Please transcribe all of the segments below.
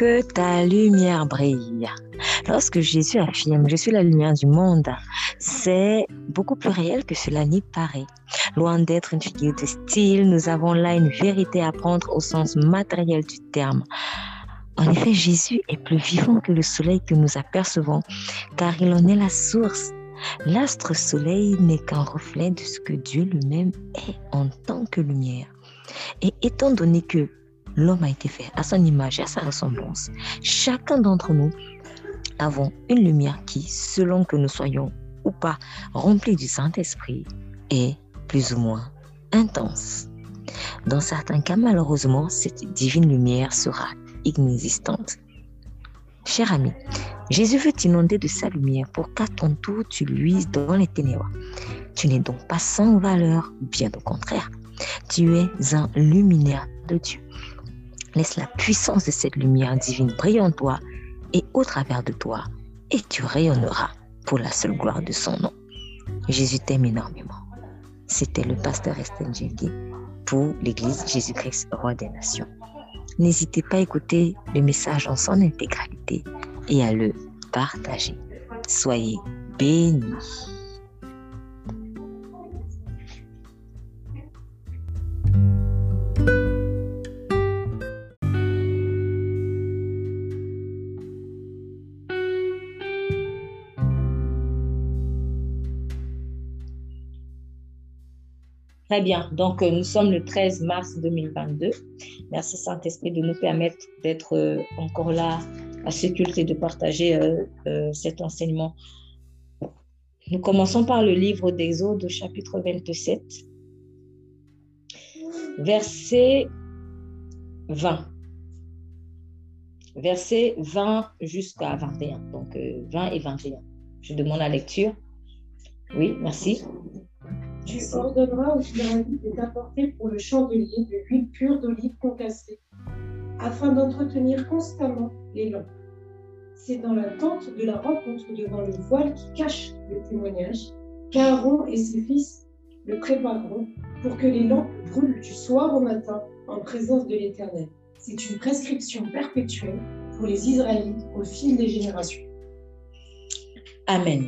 que ta lumière brille. Lorsque Jésus affirme Je suis la lumière du monde, c'est beaucoup plus réel que cela n'y paraît. Loin d'être une figure de style, nous avons là une vérité à prendre au sens matériel du terme. En effet, Jésus est plus vivant que le soleil que nous apercevons, car il en est la source. L'astre soleil n'est qu'un reflet de ce que Dieu lui-même est en tant que lumière. Et étant donné que l'homme a été fait à son image et à sa ressemblance, chacun d'entre nous avons une lumière qui, selon que nous soyons ou pas remplis du Saint-Esprit, est plus ou moins intense. Dans certains cas, malheureusement, cette divine lumière sera inexistante. Cher ami, Jésus veut t'inonder de sa lumière pour qu'à ton tour tu luises dans les ténèbres. Tu n'es donc pas sans valeur, bien au contraire. Tu es un luminaire de Dieu. Laisse la puissance de cette lumière divine briller en toi et au travers de toi, et tu rayonneras pour la seule gloire de son nom. Jésus t'aime énormément. C'était le pasteur Estelle pour l'Église Jésus-Christ, roi des nations. N'hésitez pas à écouter le message en son intégralité et à le partager. Soyez bénis. Très bien. Donc, euh, nous sommes le 13 mars 2022. Merci Saint-Esprit de nous permettre d'être euh, encore là à ce culte et de partager euh, cet enseignement. Nous commençons par le livre d'Exode, chapitre 27, verset 20. Verset 20 jusqu'à 21. Donc, 20 et 21. Je demande la lecture. Oui, merci. Tu ordonneras aux Israélites d'apporter pour le chandelier de l'huile pure d'olive concassée, afin d'entretenir constamment les lampes. C'est dans la tente de la rencontre devant le voile qui cache le témoignage qu'Aaron et ses fils le prépareront pour que les lampes brûlent du soir au matin en présence de l'Éternel. C'est une prescription perpétuelle pour les Israélites au fil des générations. Amen.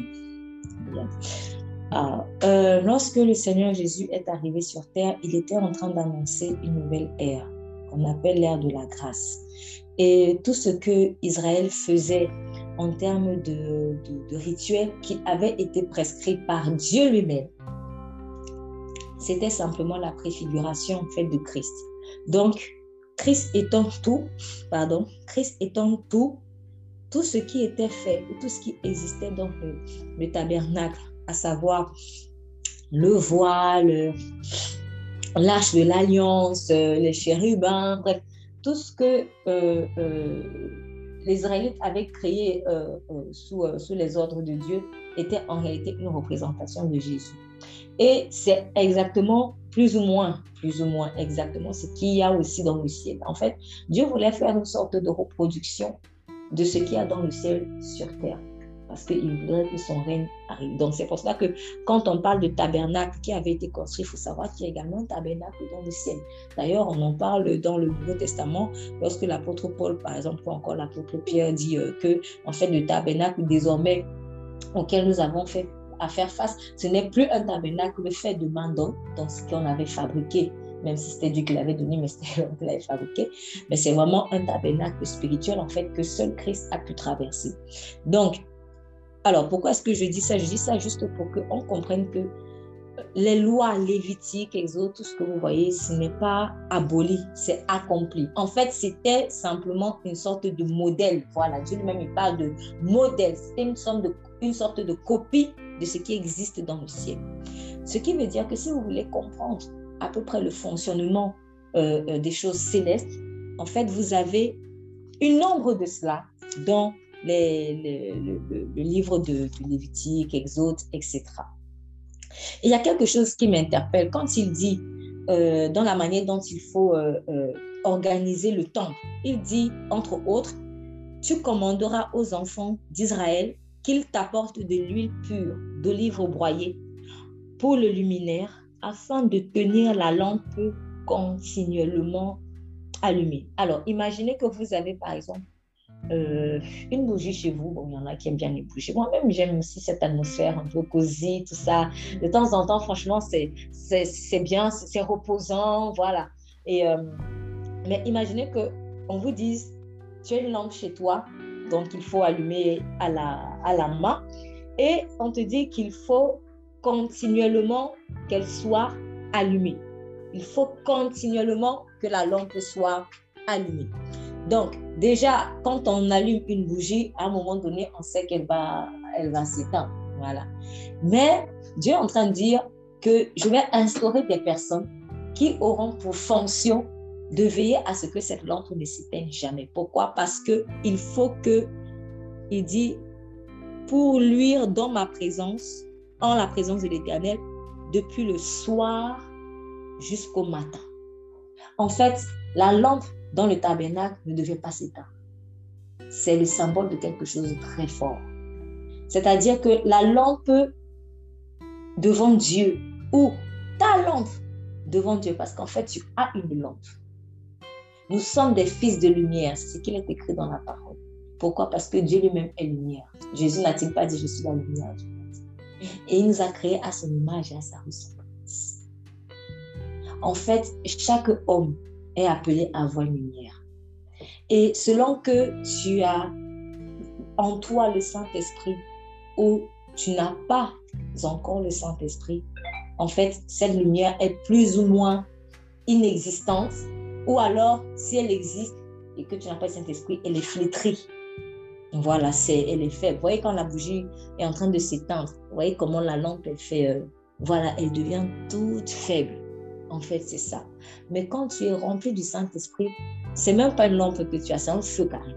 Ah, euh, lorsque le Seigneur Jésus est arrivé sur terre, il était en train d'annoncer une nouvelle ère, qu'on appelle l'ère de la grâce. Et tout ce que Israël faisait en termes de, rituels qui avaient été prescrits par Dieu lui-même, c'était simplement la préfiguration en fait de Christ. Donc, Christ étant tout, pardon, Christ étant tout, tout ce qui était fait, tout ce qui existait dans le tabernacle, à savoir le voile, l'arche de l'alliance, euh, les chérubins, bref, tout ce que euh, euh, les Israélites avaient créé sous, sous les ordres de Dieu était en réalité une représentation de Jésus. Et c'est exactement, plus ou moins, plus ou moins exactement ce qu'il y a aussi dans le ciel. En fait, Dieu voulait faire une sorte de reproduction de ce qu'il y a dans le ciel sur terre parce qu'il voudrait que son règne arrive. Donc c'est pour cela que quand on parle de tabernacle qui avait été construit, il faut savoir qu'il y a également un tabernacle dans le ciel. D'ailleurs, on en parle dans le Nouveau Testament lorsque l'apôtre Paul, par exemple, ou encore l'apôtre Pierre dit euh, que en fait le tabernacle désormais auquel nous avons à faire face, ce n'est plus un tabernacle fait de main dans ce qu'on avait fabriqué même si c'était Dieu qui l'avait donné, mais c'était l'homme qui l'avait fabriqué. Mais c'est vraiment un tabernacle spirituel, en fait, que seul Christ a pu traverser. Donc, alors, pourquoi est-ce que je dis ça? Je dis ça juste pour qu'on comprenne que les lois lévitiques, exode, tout ce que vous voyez, ce n'est pas aboli, c'est accompli. En fait, c'était simplement une sorte de modèle. Voilà, Dieu lui-même, il parle de modèle. C'était une, sorte de, copie de ce qui existe dans le ciel. Ce qui veut dire que si vous voulez comprendre à peu près le fonctionnement euh, euh, des choses célestes, en fait, vous avez une nombre de cela dans le, livre de, Lévitique, Exode, etc. il y a quelque chose qui m'interpelle quand il dit, euh, dans la manière dont il faut euh, euh, organiser le temple, il dit, entre autres, tu commanderas aux enfants d'Israël qu'ils t'apportent de l'huile pure, d'olive broyée pour le luminaire, afin de tenir la lampe continuellement allumée. Alors, imaginez que vous avez par exemple euh, une bougie chez vous. Bon, il y en a qui aiment bien les bougies. Moi-même, j'aime aussi cette atmosphère un peu cosy, tout ça. De temps en temps, franchement, c'est bien, c'est reposant, voilà. Et, euh, mais imaginez que on vous dise, tu as une lampe chez toi, donc il faut allumer à la, à la main, et on te dit qu'il faut continuellement qu'elle soit allumée. Il faut continuellement que la lampe soit allumée. Donc, déjà, quand on allume une bougie, à un moment donné, on sait qu'elle va, elle va s'éteindre. Voilà. Mais Dieu est en train de dire que je vais instaurer des personnes qui auront pour fonction de veiller à ce que cette lampe ne s'éteigne jamais. Pourquoi? Parce que il faut que, il dit, pour luire dans ma présence, en la présence de l'Éternel, depuis le soir jusqu'au matin. En fait, la lampe dans le tabernacle ne devait pas s'éteindre. C'est le symbole de quelque chose de très fort. C'est-à-dire que la lampe devant Dieu ou ta lampe devant Dieu, parce qu'en fait, tu as une lampe. Nous sommes des fils de lumière, c'est ce qu'il est écrit dans la parole. Pourquoi? Parce que Dieu lui-même est lumière. Jésus n'a-t-il pas dit je suis la lumière du monde Et il nous a créés à son image et à sa ressemblance. En fait, chaque homme est appelé à avoir une lumière. Et selon que tu as en toi le Saint-Esprit ou tu n'as pas encore le Saint-Esprit, en fait, cette lumière est plus ou moins inexistante ou alors, si elle existe et que tu n'as pas le Saint-Esprit, elle est flétrie. Voilà, c'est, elle est faible. Vous voyez quand la bougie est en train de s'éteindre, vous voyez comment la lampe, elle fait, euh, voilà, elle devient toute faible. En fait, c'est ça. Mais quand tu es rempli du Saint-Esprit, c'est même pas une lampe que tu as, c'est un feu carrément.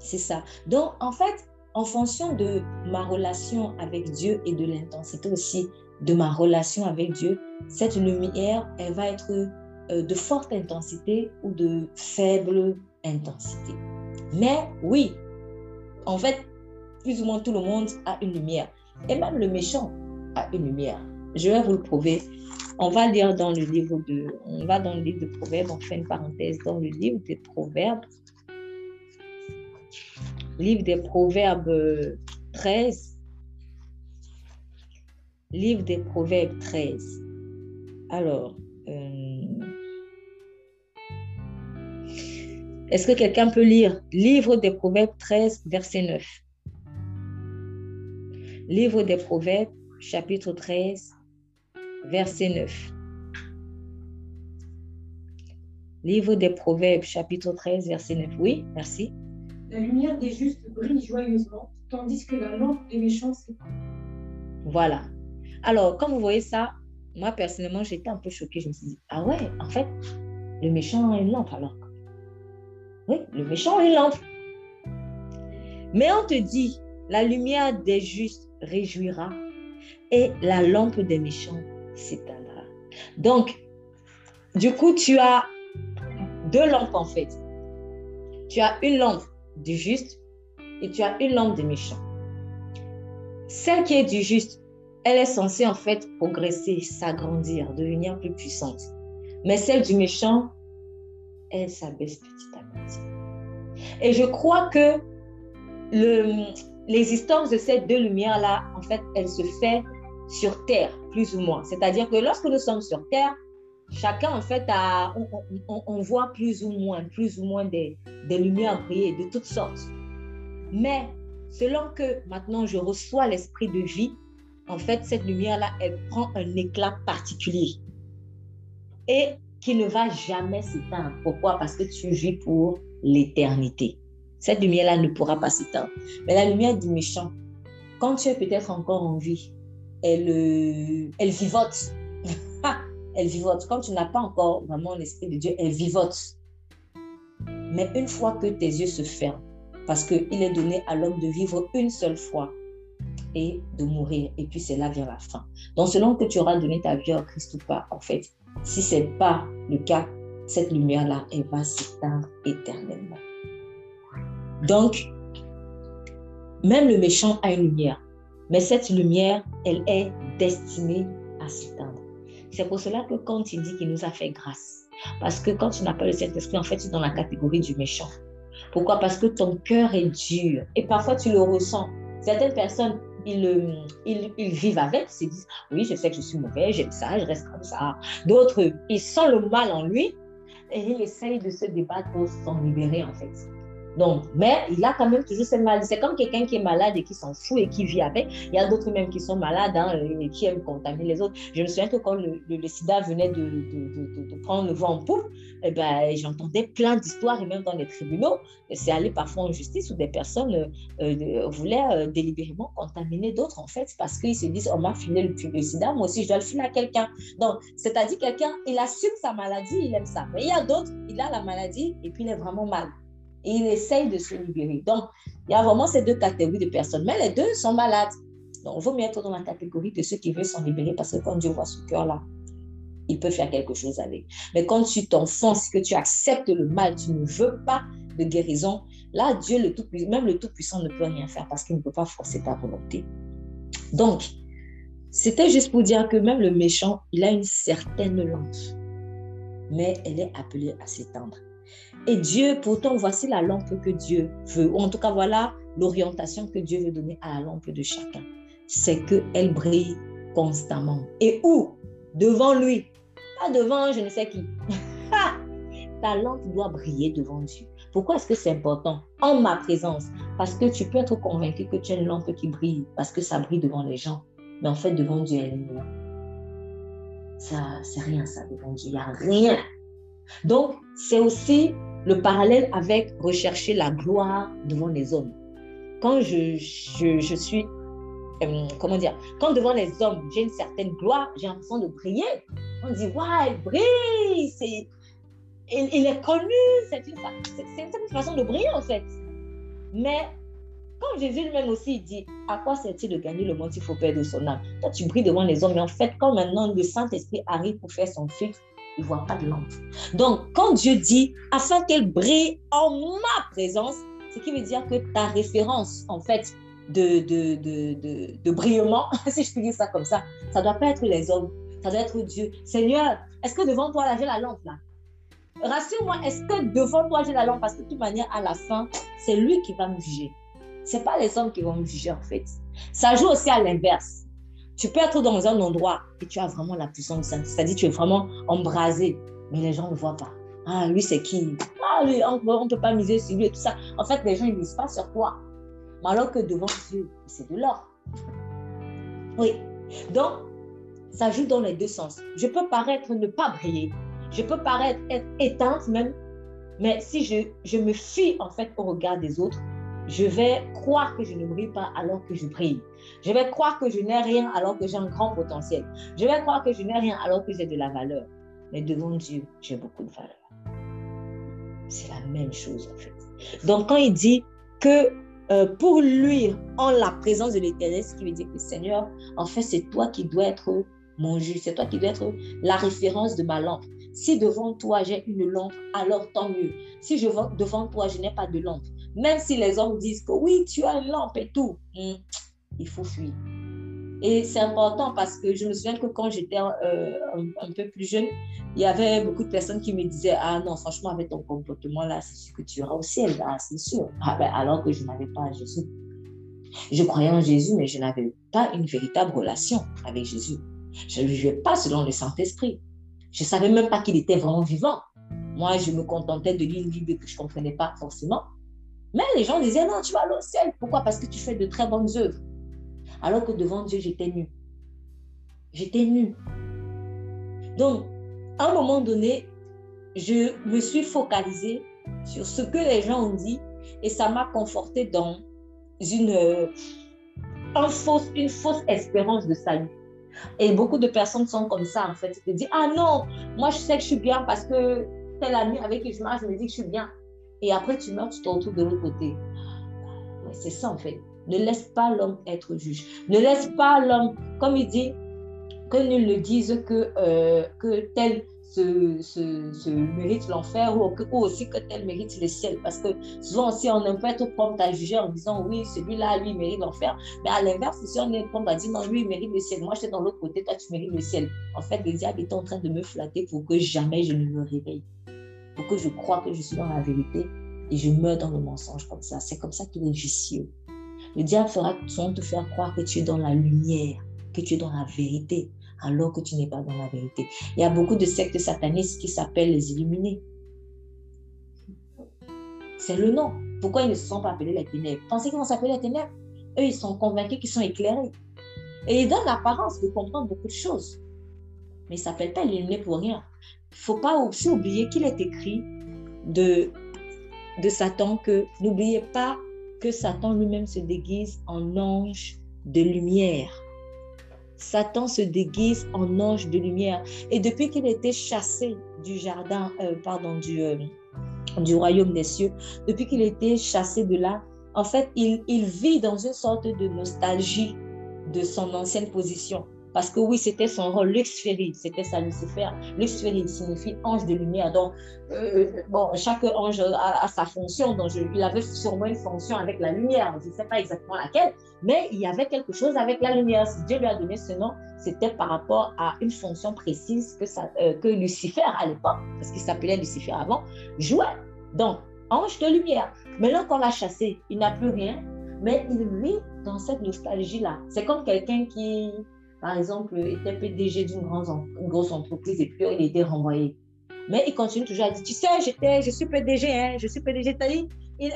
C'est ça. Donc, en fait, en fonction de ma relation avec Dieu et de l'intensité aussi de ma relation avec Dieu, cette lumière, elle va être euh, de forte intensité ou de faible intensité. Mais oui, en fait, plus ou moins tout le monde a une lumière. Et même le méchant a une lumière. Je vais vous le prouver on va lire dans le livre de, on va dans le livre de Proverbes, on fait une parenthèse dans le livre des Proverbes. Livre des Proverbes 13. Livre des Proverbes 13. Alors, euh, est-ce que quelqu'un peut lire? Livre des Proverbes 13, verset 9 Livre des Proverbes, chapitre 13, verset 9. Livre des Proverbes, chapitre 13, verset 9. Oui, merci. La lumière des justes brille joyeusement, tandis que la lampe des méchants s'éteint. Voilà. Alors, quand vous voyez ça, moi personnellement, j'étais un peu choquée. Je me suis dit, ah ouais, en fait, le méchant a une lampe alors. Oui, le méchant a une lampe. Mais on te dit, la lumière des justes réjouira et la lampe des méchants s'éteindra. Donc, du coup, tu as deux lampes en fait. Tu as une lampe du juste et tu as une lampe du méchant. Celle qui est du juste, elle est censée en fait progresser, s'agrandir, devenir plus puissante. Mais celle du méchant, elle s'abaisse petit à petit. Et je crois que l'existence de ces deux lumières-là, en fait, elle se fait sur Terre, plus ou moins. C'est-à-dire que lorsque nous sommes sur Terre, chacun, en fait, a, on, voit plus ou moins, plus ou moins des, des lumières briller de toutes sortes. Mais selon que maintenant je reçois l'esprit de vie, en fait, cette lumière-là, elle prend un éclat particulier et qui ne va jamais s'éteindre. Pourquoi? Parce que tu vis pour l'éternité. Cette lumière-là ne pourra pas s'éteindre. Mais la lumière du méchant, quand tu es peut-être encore en vie, elle, euh, elle vivote. elle vivote. Quand tu n'as pas encore vraiment l'Esprit de Dieu, elle vivote. Mais une fois que tes yeux se ferment, parce qu'il est donné à l'homme de vivre une seule fois et de mourir, et puis c'est là vient la fin. Donc selon que tu auras donné ta vie à Christ ou pas, en fait, si ce n'est pas le cas, cette lumière-là, elle va s'éteindre éternellement. Donc, même le méchant a une lumière. Mais cette lumière, elle est destinée à s'éteindre. C'est pour cela que quand il dit qu'il nous a fait grâce, parce que quand tu n'as pas le Saint-Esprit, en fait, tu es dans la catégorie du méchant. Pourquoi? Parce que ton cœur est dur. Et parfois, tu le ressens. Certaines personnes, ils, ils, vivent avec, ils se disent, oui, je sais que je suis mauvais, j'aime ça, je reste comme ça. D'autres, ils sentent le mal en lui et ils essayent de se débattre pour s'en libérer, en fait. Donc, mais il a quand même toujours cette maladie. C'est comme quelqu'un qui est malade et qui s'en fout et qui vit avec. Il y a d'autres même qui sont malades hein, et qui aiment contaminer les autres. Je me souviens que quand le, le, sida venait de, prendre le vent en poupe, eh ben, j'entendais plein d'histoires et même dans les tribunaux, c'est allé parfois en justice où des personnes euh, euh voulaient euh, délibérément contaminer d'autres en fait parce qu'ils se disent on m'a filé le, le, sida, moi aussi je dois le filer à quelqu'un. Donc, c'est-à-dire quelqu'un, il assume sa maladie, il aime ça. Mais il y a d'autres, il a la maladie et puis il est vraiment mal il essaye de se libérer. Donc, il y a vraiment ces deux catégories de personnes. Mais les deux sont malades. Donc, il vaut mieux être dans la catégorie de ceux qui veulent s'en libérer parce que quand Dieu voit ce cœur-là, il peut faire quelque chose avec. Mais quand tu t'enfonces, que tu acceptes le mal, tu ne veux pas de guérison, là, Dieu, le tout, même le Tout-Puissant ne peut rien faire parce qu'il ne peut pas forcer ta volonté. Donc, c'était juste pour dire que même le méchant, il a une certaine lampe, mais elle est appelée à s'étendre. Et Dieu, pourtant, voici la lampe que Dieu veut, ou en tout cas, voilà l'orientation que Dieu veut donner à la lampe de chacun. C'est qu'elle brille constamment. Et où? Devant lui. Pas devant je ne sais qui. Ta lampe doit briller devant Dieu. Pourquoi est-ce que c'est important? En ma présence. Parce que tu peux être convaincu que tu as une lampe qui brille, parce que ça brille devant les gens. Mais en fait, devant Dieu, elle est. Ça, c'est rien, ça, devant Dieu. Il n'y a rien. Donc, c'est aussi le parallèle avec rechercher la gloire devant les hommes. Quand je, je, suis, euh, comment dire, quand devant les hommes, j'ai une certaine gloire, j'ai l'impression de briller. On dit, ouais, il brille, c'est, il, est connu, c'est une, une façon de briller en fait. Mais quand Jésus lui-même aussi dit, à quoi sert-il de gagner le monde s'il faut perdre son âme? Toi, tu brilles devant les hommes, mais en fait, quand maintenant le Saint-Esprit arrive pour faire son filtre, voit pas de lampe. Donc, quand Dieu dit, afin qu'elle brille en ma présence, ce qui veut dire que ta référence, en fait, de, de, de, de, brillement, si je peux dire ça comme ça, ça doit pas être les hommes, ça doit être Dieu. Seigneur, est-ce que devant toi, j'ai la lampe là? Rassure-moi, est-ce que devant toi, j'ai la lampe? Parce que de toute manière, à la fin, c'est lui qui va me juger. Ce pas les hommes qui vont me juger, en fait. Ça joue aussi à l'inverse. Tu peux être dans un endroit et tu as vraiment la puissance sainte. C'est-à-dire tu es vraiment embrasé, mais les gens ne voient pas. Ah, lui, c'est qui? Ah, lui, on ne peut pas miser sur lui et tout ça. En fait, les gens ne misent pas sur toi. Mais alors que devant Dieu, c'est de l'or. Oui. Donc, ça joue dans les deux sens. Je peux paraître ne pas briller. Je peux paraître être éteinte même. Mais si je, je me fie en fait au regard des autres, je vais croire que je ne brille pas alors que je brille. Je vais croire que je n'ai rien alors que j'ai un grand potentiel. Je vais croire que je n'ai rien alors que j'ai de la valeur. Mais devant Dieu, j'ai beaucoup de valeur. C'est la même chose en fait. Donc quand il dit que euh, pour lui, en la présence de l'Éternel, ce qui veut dire que Seigneur, en fait, c'est toi qui dois être mon juge, c'est toi qui dois être la référence de ma lampe. Si devant toi j'ai une lampe, alors tant mieux. Si je, devant toi je n'ai pas de lampe, même si les hommes disent que oui, tu as une lampe et tout, hmm, il faut fuir. Et c'est important parce que je me souviens que quand j'étais euh, un, peu plus jeune, il y avait beaucoup de personnes qui me disaient Ah non, franchement, avec ton comportement là, c'est sûr que tu iras au ciel, là, c'est sûr. Ah, ben, alors que je n'avais pas Jésus. Je croyais en Jésus, mais je n'avais pas une véritable relation avec Jésus. Je ne vivais pas selon le Saint-Esprit. Je ne savais même pas qu'il était vraiment vivant. Moi, je me contentais de lire une Bible que je ne comprenais pas forcément. Mais les gens disaient, non, tu vas aller au ciel. Pourquoi? Parce que tu fais de très bonnes œuvres. Alors que devant Dieu, j'étais nue. J'étais nue. Donc, à un moment donné, je me suis focalisée sur ce que les gens ont dit et ça m'a conforté dans une, euh, fausse, une fausse espérance de salut. Et beaucoup de personnes sont comme ça, en fait. Ils te disent, ah non, moi je sais que je suis bien parce que tel ami avec qui je marche me dit que je suis bien et après tu meurs, tu te retrouves de l'autre côté. C'est ça en fait. Ne laisse pas l'homme être juge. Ne laisse pas l'homme, comme il dit, que nul ne dise que, euh, tel se, se, mérite l'enfer ou, aussi que tel mérite le ciel. Parce que souvent aussi, on peut être prompt à juger en disant oui, celui-là, lui, mérite l'enfer. Mais à l'inverse, si on est prompt à dire non, lui, il mérite le ciel. Moi, j'étais dans l'autre côté, toi, tu mérites le ciel. En fait, le diable est en train de me flatter pour que jamais je ne me réveille pour que je croie que je suis dans la vérité, et je meurs dans le mensonge comme ça. C'est comme ça qu'il est vicieux. Le diable fera souvent te faire croire que tu es dans la lumière, que tu es dans la vérité, alors que tu n'es pas dans la vérité. Il y a beaucoup de sectes satanistes qui s'appellent les illuminés. C'est le nom. Pourquoi ils ne se sont pas appelés les ténèbres? Pensez qu'ils vont s'appeler les ténèbres? Eux, ils sont convaincus qu'ils sont éclairés. Et ils donnent l'apparence de comprendre beaucoup de choses. Mais ils ne s'appellent pas illuminés pour rien. Il ne faut pas aussi oublier qu'il est écrit de Satan que n'oubliez pas que Satan lui-même se déguise en ange de lumière. Satan se déguise en ange de lumière. Et depuis qu'il a été chassé du jardin, euh, pardon, du, euh, du royaume des cieux, depuis qu'il a été chassé de là, en fait, il, il vit dans une sorte de nostalgie de son ancienne position. Parce que oui, c'était son rôle, Luxféri, c'était ça Lucifer. Luxféri signifie ange de lumière. Donc, euh, bon, chaque ange a, sa fonction. Donc, il avait sûrement une fonction avec la lumière. Je ne sais pas exactement laquelle, mais il y avait quelque chose avec la lumière. Si Dieu lui a donné ce nom, c'était par rapport à une fonction précise que, euh, que Lucifer, à l'époque, parce qu'il s'appelait Lucifer avant, jouait. Donc, ange de lumière. Maintenant qu'on l'a chassé, il n'a plus rien, mais il vit dans cette nostalgie-là. C'est comme quelqu'un qui par exemple, était PDG d'une grosse entreprise et puis il était renvoyé. Mais il continue toujours à dire, tu sais, j'étais, je suis PDG, hein, je suis PDG. Il,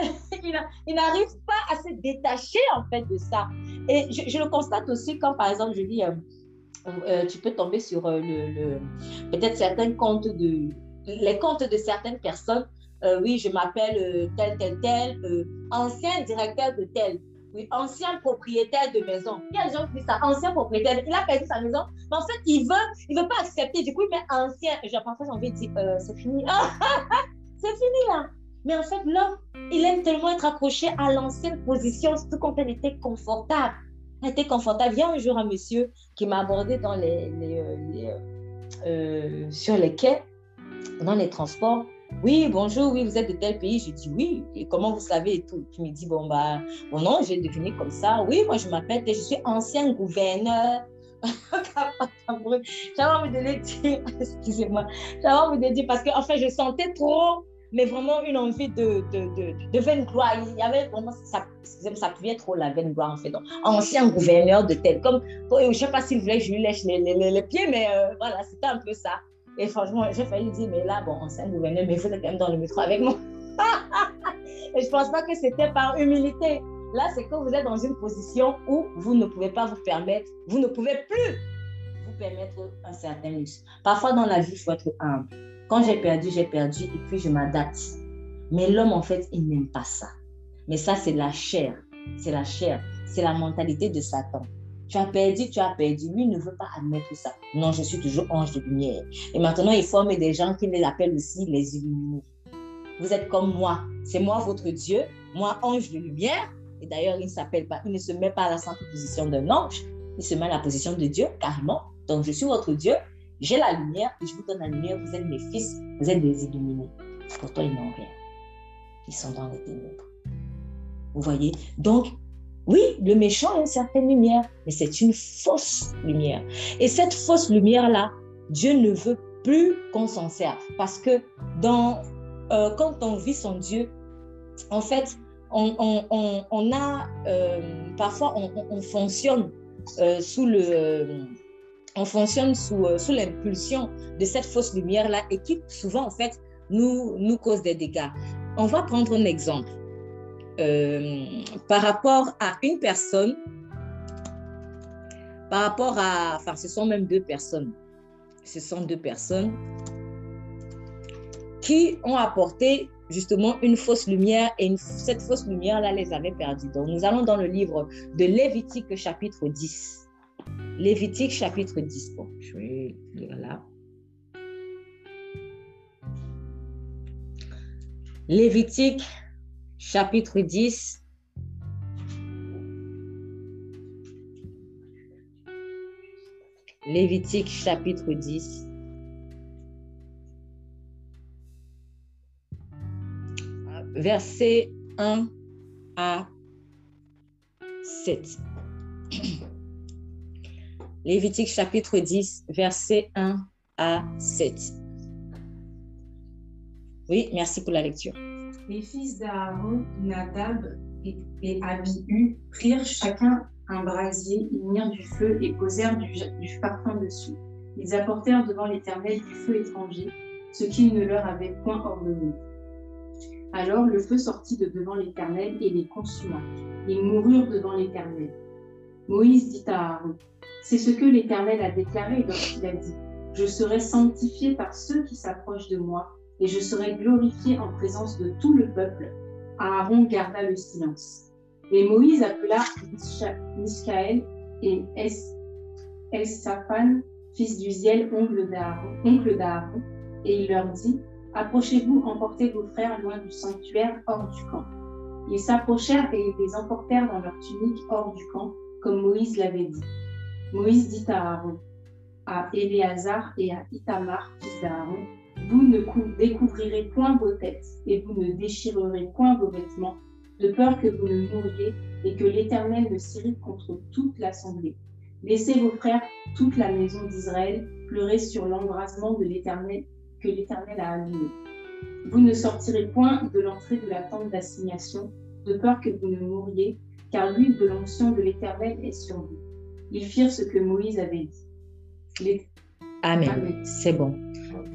il, il n'arrive pas à se détacher en fait de ça. Et je, le constate aussi quand, par exemple, je dis, euh, euh, tu peux tomber sur euh, le, peut-être certains comptes de, les comptes de certaines personnes. oui, je m'appelle tel, tel, tel, ancien directeur de tel oui, ancien propriétaire de maison. Il y a des gens qui disent ça, ancien propriétaire. Il a perdu sa maison, mais en fait, il veut, il veut pas accepter. Du coup, il met ancien. Genre, parfois, j'ai envie de dire, euh, c'est fini. c'est fini là. Mais en fait, l'homme, il aime tellement être accroché à l'ancienne position, surtout quand elle était confortable. Était confortable. Il y a un jour un monsieur qui m'a abordé dans les, euh, euh, sur les quais, dans les transports. Oui, bonjour, oui, vous êtes de tel pays. Je dis oui. Et comment vous savez et tout? Tu me dis, bon, bah, bon, non, j'ai devenu comme ça. Oui, moi, je m'appelle, je suis ancien gouverneur. J'avais envie de le dire, excusez-moi. J'avais envie de dire parce que, enfin, je sentais trop, mais vraiment une envie de, de, de, de veine gloire. Il y avait vraiment, ça, ça pouvait trop la veine gloire, en fait. Donc, ancien gouverneur de tel. Comme, je ne sais pas s'il voulait que je lui lèche les, les, les pieds, mais euh, voilà, c'était un peu ça. Et franchement, j'ai failli dire, mais là, bon, ancien gouverneur, mais vous êtes quand même dans le métro avec moi. et je ne pense pas que c'était par humilité. Là, c'est que vous êtes dans une position où vous ne pouvez pas vous permettre, vous ne pouvez plus vous permettre un certain luxe. Parfois, dans la vie, il faut être humble. Quand j'ai perdu, j'ai perdu et puis je m'adapte. Mais l'homme, en fait, il n'aime pas ça. Mais ça, c'est la chair. C'est la chair. C'est la mentalité de Satan. Tu as perdu, tu as perdu. Lui ne veut pas admettre ça. Non, je suis toujours ange de lumière. Et maintenant, il forme des gens qui les appellent aussi les illuminés. Vous êtes comme moi. C'est moi votre Dieu, moi ange de lumière. Et d'ailleurs, il ne s'appelle pas, il ne se met pas à la simple position d'un ange. Il se met à la position de Dieu, carrément. Donc, je suis votre Dieu. J'ai la lumière et je vous donne la lumière. Vous êtes mes fils. Vous êtes des illuminés. Pourtant, ils n'ont rien. Ils sont dans les ténèbres. Vous voyez? Donc, oui, le méchant a une certaine lumière, mais c'est une fausse lumière. Et cette fausse lumière-là, Dieu ne veut plus qu'on s'en serve. Parce que euh, quand on vit son Dieu, en fait, on, a, euh, parfois, on, fonctionne euh, sous l'impulsion de cette fausse lumière-là et qui souvent, en fait, nous, nous cause des dégâts. On va prendre un exemple. Euh, par rapport à une personne, par rapport à, enfin, ce sont même deux personnes, ce sont deux personnes qui ont apporté justement une fausse lumière et cette fausse lumière-là les avait perdues. Donc, nous allons dans le livre de Lévitique chapitre 10. Lévitique chapitre 10. Bon, je vais là. Lévitique chapitre 10. Lévitique chapitre 10. Verset 1 à 7. Lévitique chapitre 10, verset 1 à 7. Oui, merci pour la lecture. Les fils d'Aaron, Nadab et, et Abihu prirent chacun un brasier, ils mirent du feu et posèrent du, du parfum dessus. Ils apportèrent devant l'Éternel du feu étranger, ce qu'il ne leur avait point ordonné. Alors le feu sortit de devant l'Éternel et les consuma. Ils moururent devant l'Éternel. Moïse dit à Aaron, c'est ce que l'Éternel a déclaré lorsqu'il a dit, je serai sanctifié par ceux qui s'approchent de moi, et je serai glorifié en présence de tout le peuple. Aaron garda le silence. Et Moïse appela Miskaël et Elsaphan, fils d'Uziel, oncle d'Aaron, et il leur dit, Approchez-vous, emportez vos frères loin du sanctuaire, hors du camp. Ils s'approchèrent et ils les emportèrent dans leur tunique hors du camp, comme Moïse l'avait dit. Moïse dit à Aaron, à Éléazar et à Itamar, fils d'Aaron, vous ne découvrirez point vos têtes et vous ne déchirerez point vos vêtements, de peur que vous ne mouriez et que l'Éternel ne s'irrite contre toute l'assemblée. Laissez vos frères, toute la maison d'Israël, pleurer sur l'embrasement de l'Éternel que l'Éternel a allumé. Vous ne sortirez point de l'entrée de la tente d'assignation, de peur que vous ne mouriez, car l'huile de l'onction de l'Éternel est sur vous. Ils firent ce que Moïse avait dit. Amen. C'est bon.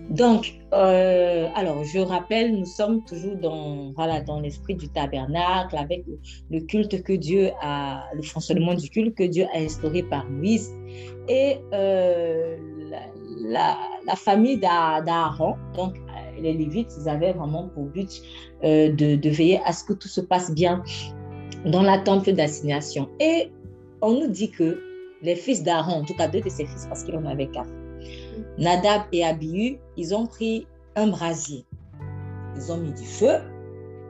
Donc, euh, alors, je rappelle, nous sommes toujours dans, voilà, dans l'esprit du tabernacle, avec le, culte que Dieu a, le fonctionnement du culte que Dieu a instauré par Moïse. Et euh, la, famille d'Aaron, donc euh, les Lévites, ils avaient vraiment pour but de, de, veiller à ce que tout se passe bien dans la temple d'assignation. Et on nous dit que les fils d'Aaron, en tout cas deux de ses fils, parce qu'il en avait quatre, Nadab et Abihu, ils ont pris un brasier. Ils ont mis du feu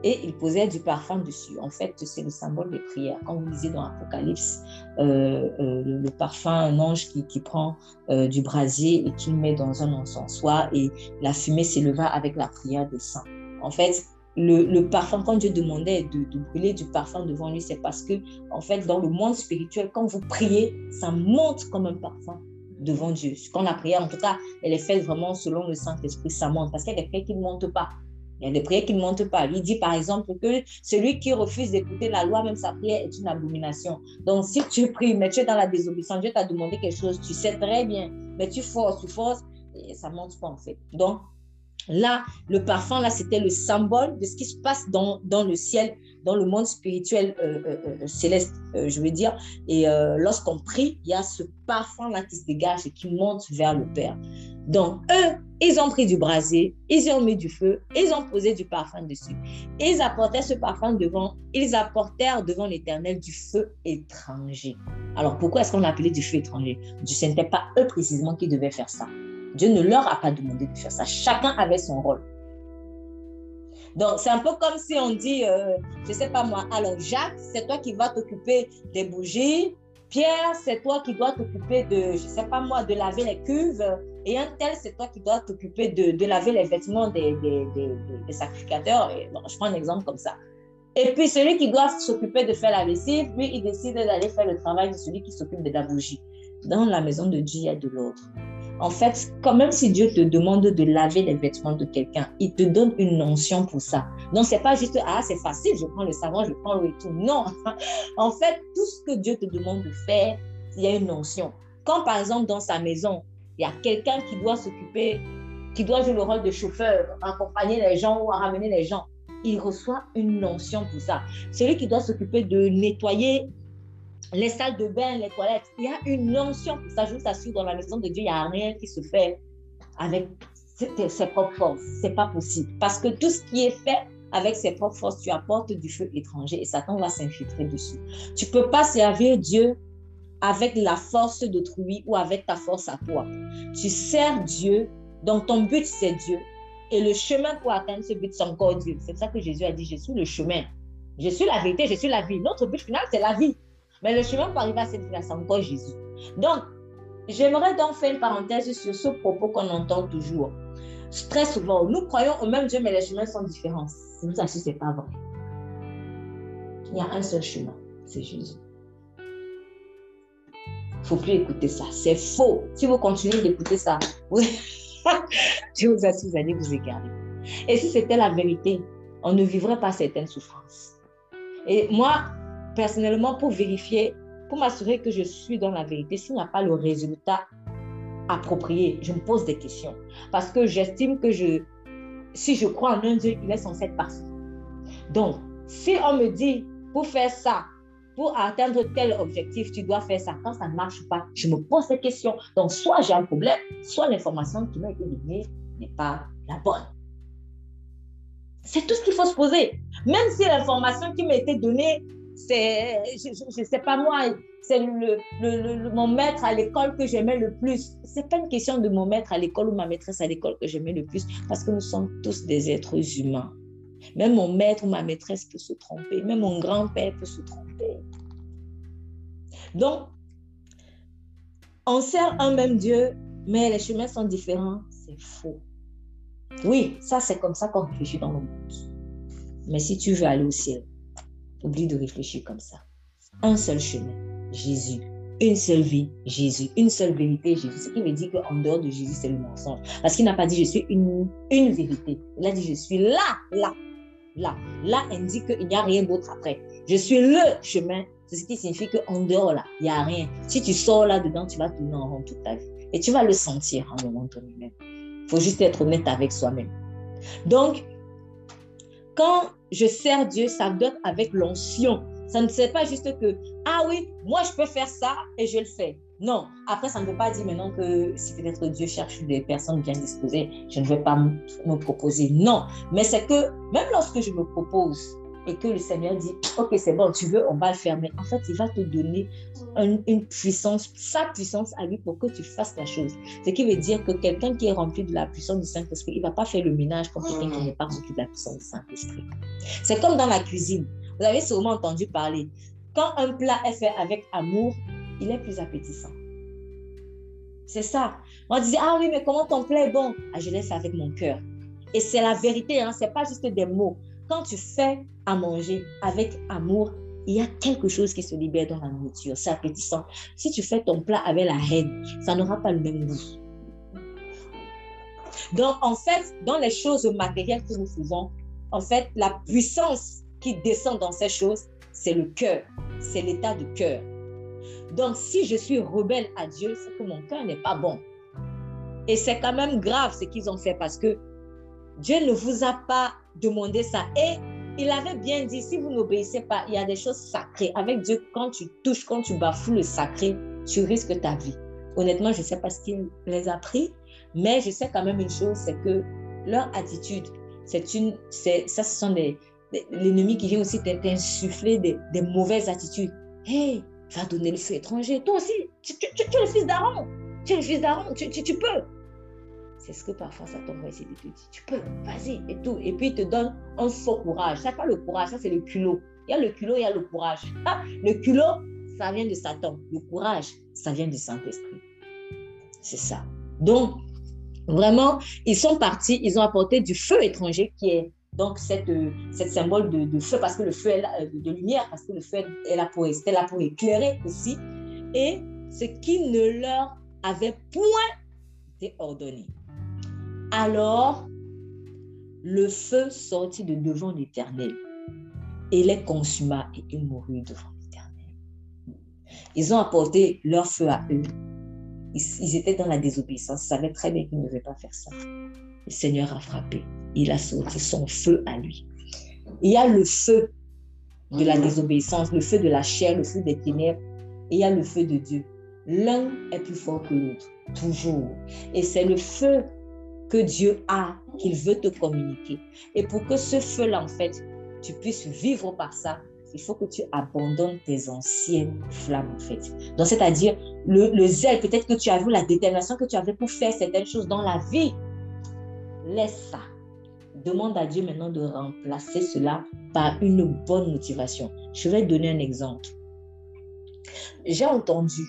et ils posaient du parfum dessus. En fait, c'est le symbole des prières. Quand vous lisez dans l'Apocalypse, euh, euh, le parfum, un ange qui, prend euh, du brasier et qui le met dans un encensoir et la fumée s'éleva avec la prière des saints. En fait, le, le, parfum, quand Dieu demandait de, de, brûler du parfum devant lui, c'est parce que, en fait, dans le monde spirituel, quand vous priez, ça monte comme un parfum devant Dieu. Quand la prière, en tout cas, elle est faite vraiment selon le Saint-Esprit, ça monte. Parce qu'il y a des prières qui ne montent pas. Il y a des prières qui ne montent pas. Il dit par exemple que celui qui refuse d'écouter la loi, même sa prière est une abomination. Donc si tu pries, mais tu es dans la désobéissance, Dieu t'a demandé quelque chose, tu sais très bien, mais tu forces, tu forces, et ça ne monte pas en fait. Donc là, le parfum, là, c'était le symbole de ce qui se passe dans, dans le ciel dans le monde spirituel euh, euh, euh, céleste, je veux dire. Et lorsqu'on prie, il y a ce parfum-là qui se dégage et qui monte vers le Père. Donc, eux, ils ont pris du brasier, ils ont mis du feu, ils ont posé du parfum dessus. Ils apportaient ce parfum devant, ils apportèrent devant l'Éternel du feu étranger. Alors, pourquoi est-ce qu'on l'appelait du feu étranger? Ce n'était pas eux précisément qui devaient faire ça. Dieu ne leur a pas demandé de faire ça. Chacun avait son rôle. Donc, c'est un peu comme si on dit, euh, je ne sais pas moi, alors Jacques, c'est toi qui vas t'occuper des bougies. Pierre, c'est toi qui dois t'occuper de, je sais pas moi, de laver les cuves. Et un tel, c'est toi qui dois t'occuper de, de, laver les vêtements des, des, des, sacrificateurs. Et, je prends un exemple comme ça. Et puis, celui qui doit s'occuper de faire la lessive, lui, il décide d'aller faire le travail de celui qui s'occupe de la bougie. Dans la maison de Dieu, il y a de l'autre. En fait, quand même si Dieu te demande de laver les vêtements de quelqu'un, il te donne une notion pour ça. Donc, c'est pas juste, ah, c'est facile, je prends le savon, je prends l'eau et tout. Non. En fait, tout ce que Dieu te demande de faire, il y a une notion. Quand, par exemple, dans sa maison, il y a quelqu'un qui doit s'occuper, qui doit jouer le rôle de chauffeur, accompagner les gens ou ramener les gens, il reçoit une notion pour ça. Celui qui doit s'occuper de nettoyer les salles de bain, les toilettes. Il y a une notion pour ça. Je vous assure, dans la maison de Dieu, il n'y a rien qui se fait avec ses, propres forces. C'est pas possible. Parce que tout ce qui est fait avec ses propres forces, tu apportes du feu étranger et Satan va s'infiltrer dessus. Tu peux pas servir Dieu avec la force d'autrui ou avec ta force à toi. Tu sers Dieu, donc ton but c'est Dieu. Et le chemin pour atteindre ce but, c'est encore Dieu. C'est ça que Jésus a dit, je suis le chemin. Je suis la vérité, je suis la vie. Notre but final, c'est la vie. Mais le chemin pour arriver à cette vie c'est encore Jésus. Donc, j'aimerais donc faire une parenthèse sur ce propos qu'on entend toujours. Très souvent, nous croyons au même Dieu, mais les chemins sont différents. Vous savez, ce n'est pas vrai. Il y a un seul chemin, c'est Jésus. Il ne faut plus écouter ça. C'est faux. Si vous continuez d'écouter ça, je vous assure, vous allez vous égarer. Et si c'était la vérité, on ne vivrait pas certaines souffrances. Et moi, personnellement, pour vérifier, pour m'assurer que je suis dans la vérité, s'il n'y a pas le résultat approprié, je me pose des questions. Parce que j'estime que je, si je crois en un Dieu, il est censé être parfait. Donc, si on me dit, pour faire ça, pour atteindre tel objectif, tu dois faire ça. Quand ça ne marche pas, je me pose des questions. Donc, soit j'ai un problème, soit l'information qui m'a été donnée n'est pas la bonne. C'est tout ce qu'il faut se poser. Même si l'information qui m'a été donnée, c'est, je ne sais pas moi, c'est le, le, mon maître à l'école que j'aimais le plus. Ce n'est pas une question de mon maître à l'école ou ma maîtresse à l'école que j'aimais le plus, parce que nous sommes tous des êtres humains. Même mon maître ou ma maîtresse peut se tromper, même mon grand-père peut se tromper. Donc, on sert un même Dieu, mais les chemins sont différents, c'est faux. Oui, ça c'est comme ça qu'on réfléchit dans le monde. Mais si tu veux aller au ciel, oublie de réfléchir comme ça. Un seul chemin, Jésus. Une seule vie, Jésus. Une seule vérité, Jésus. Ce qui veut dire qu'en dehors de Jésus, c'est le mensonge. Parce qu'il n'a pas dit je suis une, une vérité. Il a dit je suis là, là, là. Là indique qu'il n'y a rien d'autre après. Je suis le chemin. C'est ce qui signifie qu'en dehors, là, il n'y a rien. Si tu sors là-dedans, tu vas tourner en rond toute ta vie. Et tu vas le sentir en moment donné même. Il faut juste être honnête avec soi-même. Donc, quand je sers Dieu, ça doit avec l'onction. Ça ne c'est pas juste que, ah oui, moi je peux faire ça et je le fais. Non, après, ça ne veut pas dire maintenant que si peut-être Dieu cherche des personnes bien disposées, je ne vais pas me proposer. Non, mais c'est que même lorsque je me propose, et que le Seigneur dit, OK, c'est bon, tu veux, on va le faire. Mais en fait, il va te donner une, puissance, sa puissance à lui pour que tu fasses la chose. Ce qui veut dire que quelqu'un qui est rempli de la puissance du Saint-Esprit, il ne va pas faire le ménage comme quelqu'un qui n'est pas rempli de la puissance du Saint-Esprit. C'est comme dans la cuisine. Vous avez sûrement entendu parler. Quand un plat est fait avec amour, il est plus appétissant. C'est ça. On disait, ah oui, mais comment ton plat est bon ah, Je l'ai fait avec mon cœur. Et c'est la vérité, hein? ce n'est pas juste des mots. Quand tu fais à manger avec amour, il y a quelque chose qui se libère dans la nourriture. C'est appétissant. Si tu fais ton plat avec la haine, ça n'aura pas le même goût. Donc, en fait, dans les choses matérielles que nous faisons, en fait, la puissance qui descend dans ces choses, c'est le cœur, c'est l'état de cœur. Donc, si je suis rebelle à Dieu, c'est que mon cœur n'est pas bon. Et c'est quand même grave ce qu'ils ont fait parce que Dieu ne vous a pas demandé ça. Et il avait bien dit, si vous n'obéissez pas, il y a des choses sacrées. Avec Dieu, quand tu touches, quand tu bafoues le sacré, tu risques ta vie. Honnêtement, je ne sais pas ce qu'il les a pris, mais je sais quand même une chose, c'est que leur attitude, c'est une, c'est, ça, ce sont des, l'ennemi qui vient aussi t'insuffler des, des mauvaises attitudes. Hey, va donner le feu étranger. Toi aussi, tu, es le fils d'Aaron. Tu es le fils d'Aaron, tu, tu, peux. C'est ce que parfois Satan va essayer de te dire. Tu peux, vas-y, et tout. Et puis il te donne un faux courage. Ça, pas le courage, ça, c'est le culot. Il y a le culot, il y a le courage. Ah, le culot, ça vient de Satan. Le courage, ça vient du Saint-Esprit. C'est ça. Donc, vraiment, ils sont partis, ils ont apporté du feu étranger qui est donc cette, cette symbole de, feu, parce que le feu est là, de lumière, parce que le feu est est là pour éclairer aussi. Et ce qui ne leur avait point été ordonné. Alors, le feu sortit de devant l'Éternel et les consuma et ils moururent devant l'Éternel. Ils ont apporté leur feu à eux. Ils, étaient dans la désobéissance. Ils savaient très bien qu'ils ne devaient pas faire ça. Le Seigneur a frappé. Il a sorti son feu à lui. Il y a le feu de la désobéissance, le feu de la chair, le feu des ténèbres, et il y a le feu de Dieu. L'un est plus fort que l'autre, toujours. Et c'est le feu que Dieu a, qu'il veut te communiquer. Et pour que ce feu-là, en fait, tu puisses vivre par ça, il faut que tu abandonnes tes anciennes flammes, en fait. Donc, c'est-à-dire le, le zèle, peut-être que tu vu la détermination que tu avais pour faire certaines choses dans la vie. Laisse ça. Demande à Dieu maintenant de remplacer cela par une bonne motivation. Je vais donner un exemple. J'ai entendu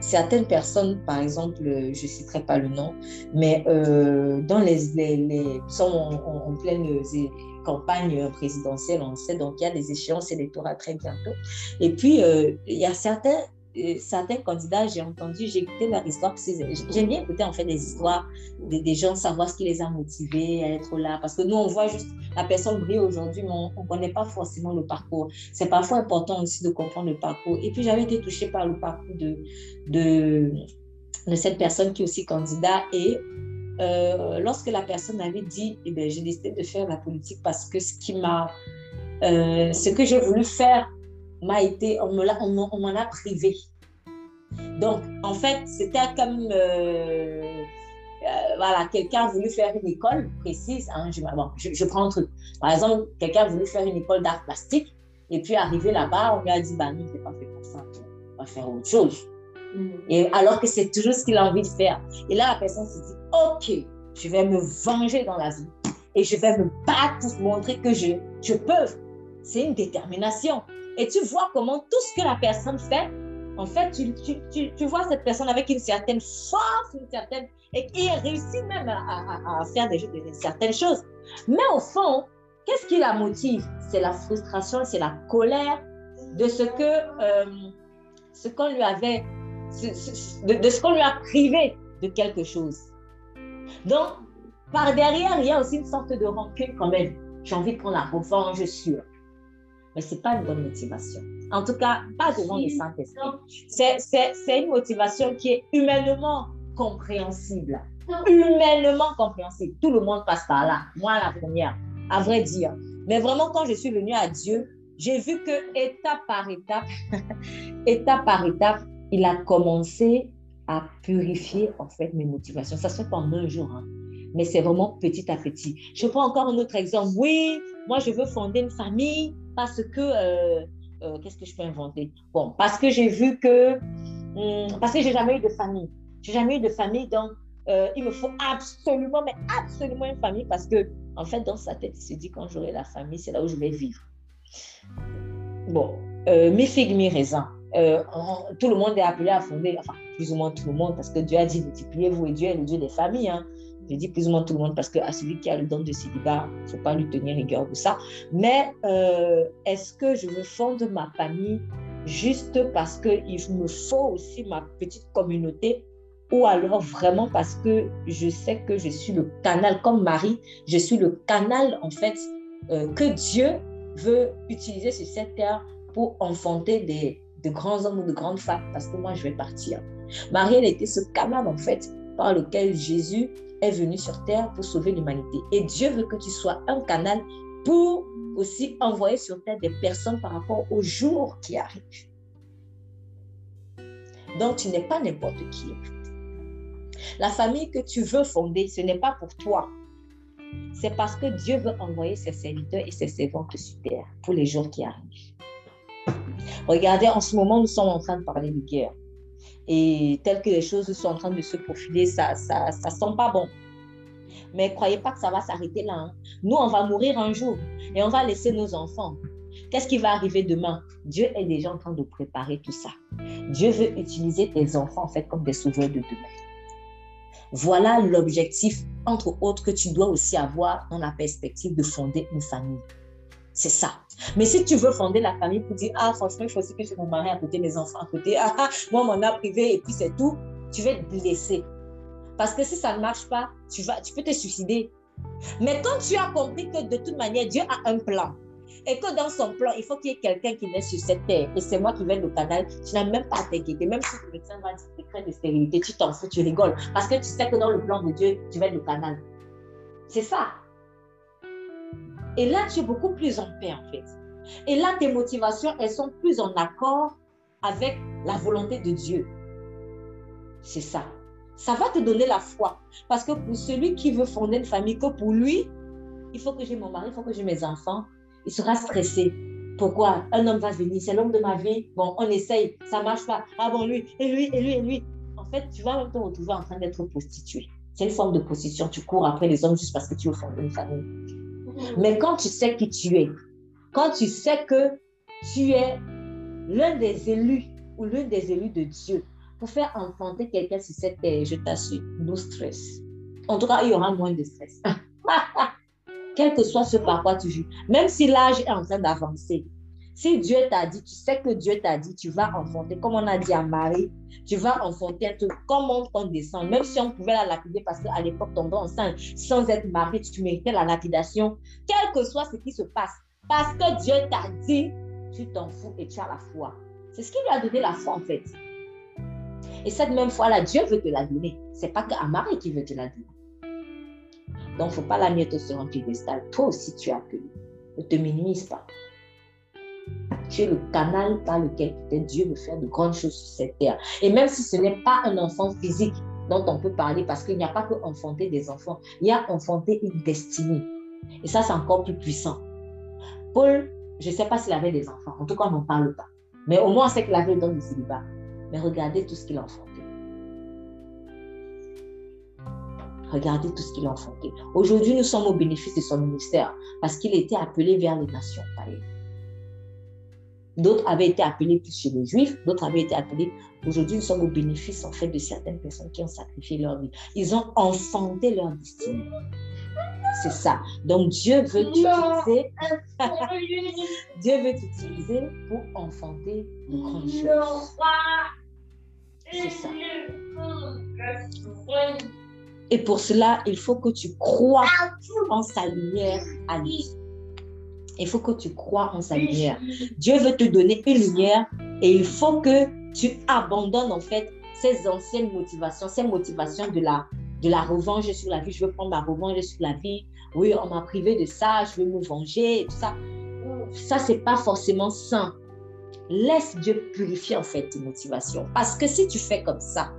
certaines personnes, par exemple, je ne citerai pas le nom, mais euh, dans les, les, sont en, pleine campagne présidentielle, on sait, donc il y a des échéances électorales très bientôt. Et puis, euh, il y a certains certains candidats, j'ai entendu, j'ai écouté leur histoire. J'aime bien écouter en fait des histoires des, gens, savoir ce qui les a motivés à être là. Parce que nous, on voit juste la personne briller aujourd'hui, mais on ne connaît pas forcément le parcours. C'est parfois important aussi de comprendre le parcours. Et puis, j'avais été touchée par le parcours de, de, cette personne qui est aussi candidat. Et euh, lorsque la personne avait dit, eh j'ai décidé de faire la politique parce que ce qui m'a, euh, ce que j'ai voulu faire m'a été, on m'en a privé. Donc, en fait, c'était comme, euh, voilà, quelqu'un a voulu faire une école précise. Hein, je, bon, je, prends un truc. Par exemple, quelqu'un a voulu faire une école d'art plastique et puis arrivé là-bas, on lui a dit, bah non, c'est pas fait pour ça, on va faire autre chose. Mm. Et alors que c'est toujours ce qu'il a envie de faire. Et là, la personne se dit, OK, je vais me venger dans la vie. Et je vais me battre pour montrer que je, je peux. C'est une détermination. Et tu vois comment tout ce que la personne fait, en fait, tu, tu, tu, vois cette personne avec une certaine force, une certaine, et qui réussit même à, faire certaines choses. Mais au fond, qu'est-ce qui la motive? C'est la frustration, c'est la colère de ce que euh, ce qu'on lui avait de, ce qu'on lui a privé de quelque chose. Donc, par derrière, il y a aussi une sorte de rancune quand même. J'ai envie de prendre la revanche sûre. Mais ce n'est pas une bonne motivation. En tout cas, pas devant le Saint-Esprit. C'est une motivation qui est humainement compréhensible. Humainement compréhensible. Tout le monde passe par là. Moi, la première, à vrai dire. Mais vraiment, quand je suis venue à Dieu, j'ai vu que étape par étape, étape par étape, il a commencé à purifier en fait mes motivations. Ça se fait pas en un jour, hein. Mais c'est vraiment petit à petit. Je prends encore un autre exemple. Oui, moi je veux fonder une famille parce que euh, euh, qu'est-ce que je peux inventer? Bon, parce que j'ai vu que hmm, parce que j'ai jamais eu de famille. J'ai jamais eu de famille, donc euh, il me faut absolument, mais absolument une famille parce que en fait dans sa tête il se dit quand j'aurai la famille, c'est là où je vais vivre. Bon, mi figue mi raisin. Euh, tout le monde est appelé à fonder, enfin, plus ou moins tout le monde, parce que Dieu a dit multipliez-vous et Dieu est le Dieu des familles. Hein. Je dis plus ou moins tout le monde parce qu'à celui qui a le don de célibat, il ne faut pas lui tenir rigueur de ça. Mais euh, est-ce que je veux fonder ma famille juste parce qu'il me faut aussi ma petite communauté ou alors vraiment parce que je sais que je suis le canal, comme Marie, je suis le canal en fait euh, que Dieu veut utiliser sur cette terre pour enfanter des, de grands hommes ou de grandes femmes, parce que moi, je vais partir. Marie, elle était ce canal, en fait, par lequel Jésus est venu sur terre pour sauver l'humanité. Et Dieu veut que tu sois un canal pour aussi envoyer sur terre des personnes par rapport au jour qui arrive. Donc, tu n'es pas n'importe qui. La famille que tu veux fonder, ce n'est pas pour toi. C'est parce que Dieu veut envoyer ses serviteurs et ses servantes sur terre pour les jours qui arrivent. Regardez, en ce moment, nous sommes en train de parler de guerre. Et tel que les choses sont en train de se profiler, ça ça, ça sent pas bon. Mais croyez pas que ça va s'arrêter là. Hein. Nous, on va mourir un jour et on va laisser nos enfants. Qu'est-ce qui va arriver demain? Dieu est déjà en train de préparer tout ça. Dieu veut utiliser tes enfants en fait comme des sauveurs de demain. Voilà l'objectif, entre autres, que tu dois aussi avoir dans la perspective de fonder une famille. C'est ça. Mais si tu veux fonder la famille pour dire, ah, franchement, il faut aussi que j'ai mon mari à côté, mes enfants à côté, ah, ah moi, mon a privé et puis c'est tout, tu vas te blesser. Parce que si ça ne marche pas, tu, vas, tu peux te suicider. Mais quand tu as compris que de toute manière, Dieu a un plan, et que dans son plan, il faut qu'il y ait quelqu'un qui naisse sur cette terre, et c'est moi qui vais le canal, tu n'as même pas à t'inquiéter. Même si le médecin va dire décret de stérilité, tu t'en fous, tu rigoles. Parce que tu sais que dans le plan de Dieu, tu vas être le canal. C'est ça. Et là, tu es beaucoup plus en paix, en fait. Et là, tes motivations, elles sont plus en accord avec la volonté de Dieu. C'est ça. Ça va te donner la foi. Parce que pour celui qui veut fonder une famille, que pour lui, il faut que j'ai mon mari, il faut que j'ai mes enfants, il sera stressé. Pourquoi? Un homme va venir, c'est l'homme de ma vie. Bon, on essaye, ça marche pas. Ah bon, lui, et lui, et lui, et lui. En fait, tu vas te retrouver en train d'être prostitué. C'est une forme de prostitution. Tu cours après les hommes juste parce que tu veux fonder une famille. Mais quand tu sais qui tu es, quand tu sais que tu es l'un des élus ou l'une des élus de Dieu pour faire enfanter quelqu'un sur cette terre, je t'assure, no stress. En tout cas, il y aura moins de stress. Quel que soit ce par quoi tu joues. Même si l'âge est en train d'avancer, Si Dieu t'a dit, tu sais que Dieu t'a dit, tu vas enfanter, comme on a dit à Marie, tu vas enfanter un truc, comment on descend, même si on pouvait la lapider parce qu'à l'époque, tomber enceinte sans être mariée, tu méritais la lapidation, quel que soit ce qui se passe, parce que Dieu t'a dit, tu t'en fous et tu as la foi. C'est ce qui lui a donné la foi en fait. Et cette même foi-là, Dieu veut te la donner. C'est pas que Marie qui veut te la donner. Donc, il ne faut pas la mettre sur un piédestal. Toi aussi, tu es appelé. Ne te minimise pas. Tu es le canal par lequel peut-être Dieu veut faire de grandes choses sur cette terre. Et même si ce n'est pas un enfant physique dont on peut parler, parce qu'il n'y a pas que enfanter des enfants, il y a enfanter une destinée. Et ça, c'est encore plus puissant. Paul, je ne sais pas s'il avait des enfants. En tout cas, on n'en parle pas. Mais au moins, on sait qu'il avait dans le célibat. Mais regardez tout ce qu'il a enfanté. Regardez tout ce qu'il a enfanté. Aujourd'hui, nous sommes au bénéfice de son ministère parce qu'il était appelé vers les nations païennes. D'autres avaient été appelés plus chez les Juifs, d'autres avaient été appelés. Aujourd'hui, nous sommes au bénéfice en fait de certaines personnes qui ont sacrifié leur vie. Ils ont enfanté leur destinée. C'est ça. Donc Dieu veut t'utiliser. Dieu veut t'utiliser pour enfanter de grandes choses. C'est ça. Et pour cela, il faut que tu crois en sa lumière à lui. Il faut que tu crois en sa lumière. Dieu veut te donner une lumière et il faut que tu abandonnes en fait ces anciennes motivations, ces motivations de la, de la revanche sur la vie. Je veux prendre ma revanche sur la vie. Oui, on m'a privé de ça, je veux me venger, tout ça. Ça, c'est pas forcément sain. Laisse Dieu purifier en fait tes motivations. Parce que si tu fais comme ça,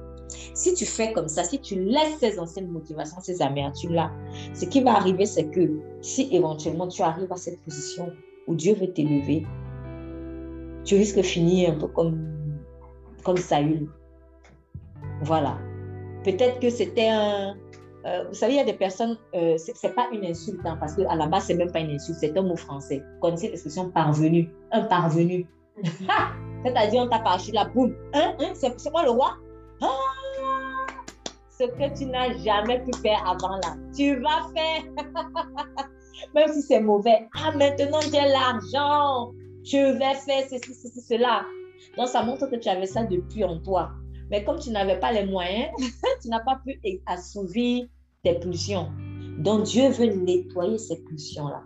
si tu fais comme ça, si tu laisses ces anciennes motivations, ces amertumes-là, ce qui va arriver, c'est que si éventuellement tu arrives à cette position où Dieu veut t'élever, tu risques de finir un peu comme, comme Saül. Voilà. Peut-être que c'était un... Euh, vous savez, il y a des personnes, euh, ce c'est pas une insulte, hein, parce qu'à la base, c'est même pas une insulte, c'est un mot français. Vous connaissez l'expression parvenu, un parvenu. C'est-à-dire, on t'a parché la boum. Hein, hein, c'est moi le roi ah, ce que tu n'as jamais pu faire avant là, tu vas faire. Même si c'est mauvais. Ah, maintenant j'ai l'argent. Je vais faire ceci, ceci, cela. Donc, ça montre que tu avais ça depuis en toi. Mais comme tu n'avais pas les moyens, tu n'as pas pu assouvir tes pulsions. Donc, Dieu veut nettoyer ces pulsions-là.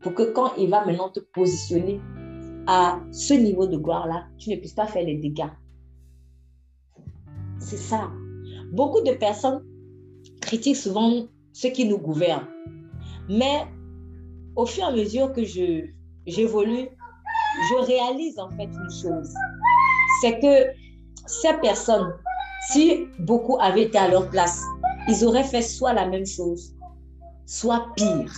Pour que quand il va maintenant te positionner à ce niveau de gloire-là, tu ne puisses pas faire les dégâts c'est ça. Beaucoup de personnes critiquent souvent ceux qui nous gouvernent. Mais au fur et à mesure que je, j'évolue, je réalise en fait une chose. C'est que ces personnes, si beaucoup avaient été à leur place, ils auraient fait soit la même chose, soit pire.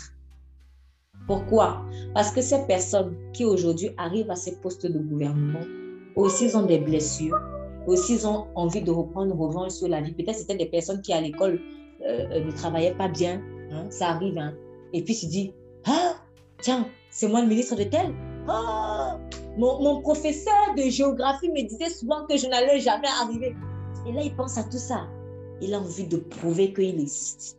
Pourquoi? Parce que ces personnes qui aujourd'hui arrivent à ces postes de gouvernement aussi ont des blessures, aussi ils ont envie de reprendre revanche sur la vie. Peut-être c'était des personnes qui à l'école euh, euh, ne travaillaient pas bien. Hein, ça arrive. Hein. Et puis tu dis, ah, tiens, c'est moi le ministre de tel. Ah, mon, mon, professeur de géographie me disait souvent que je n'allais jamais arriver. Et là, il pense à tout ça. Il a envie de prouver qu'il existe.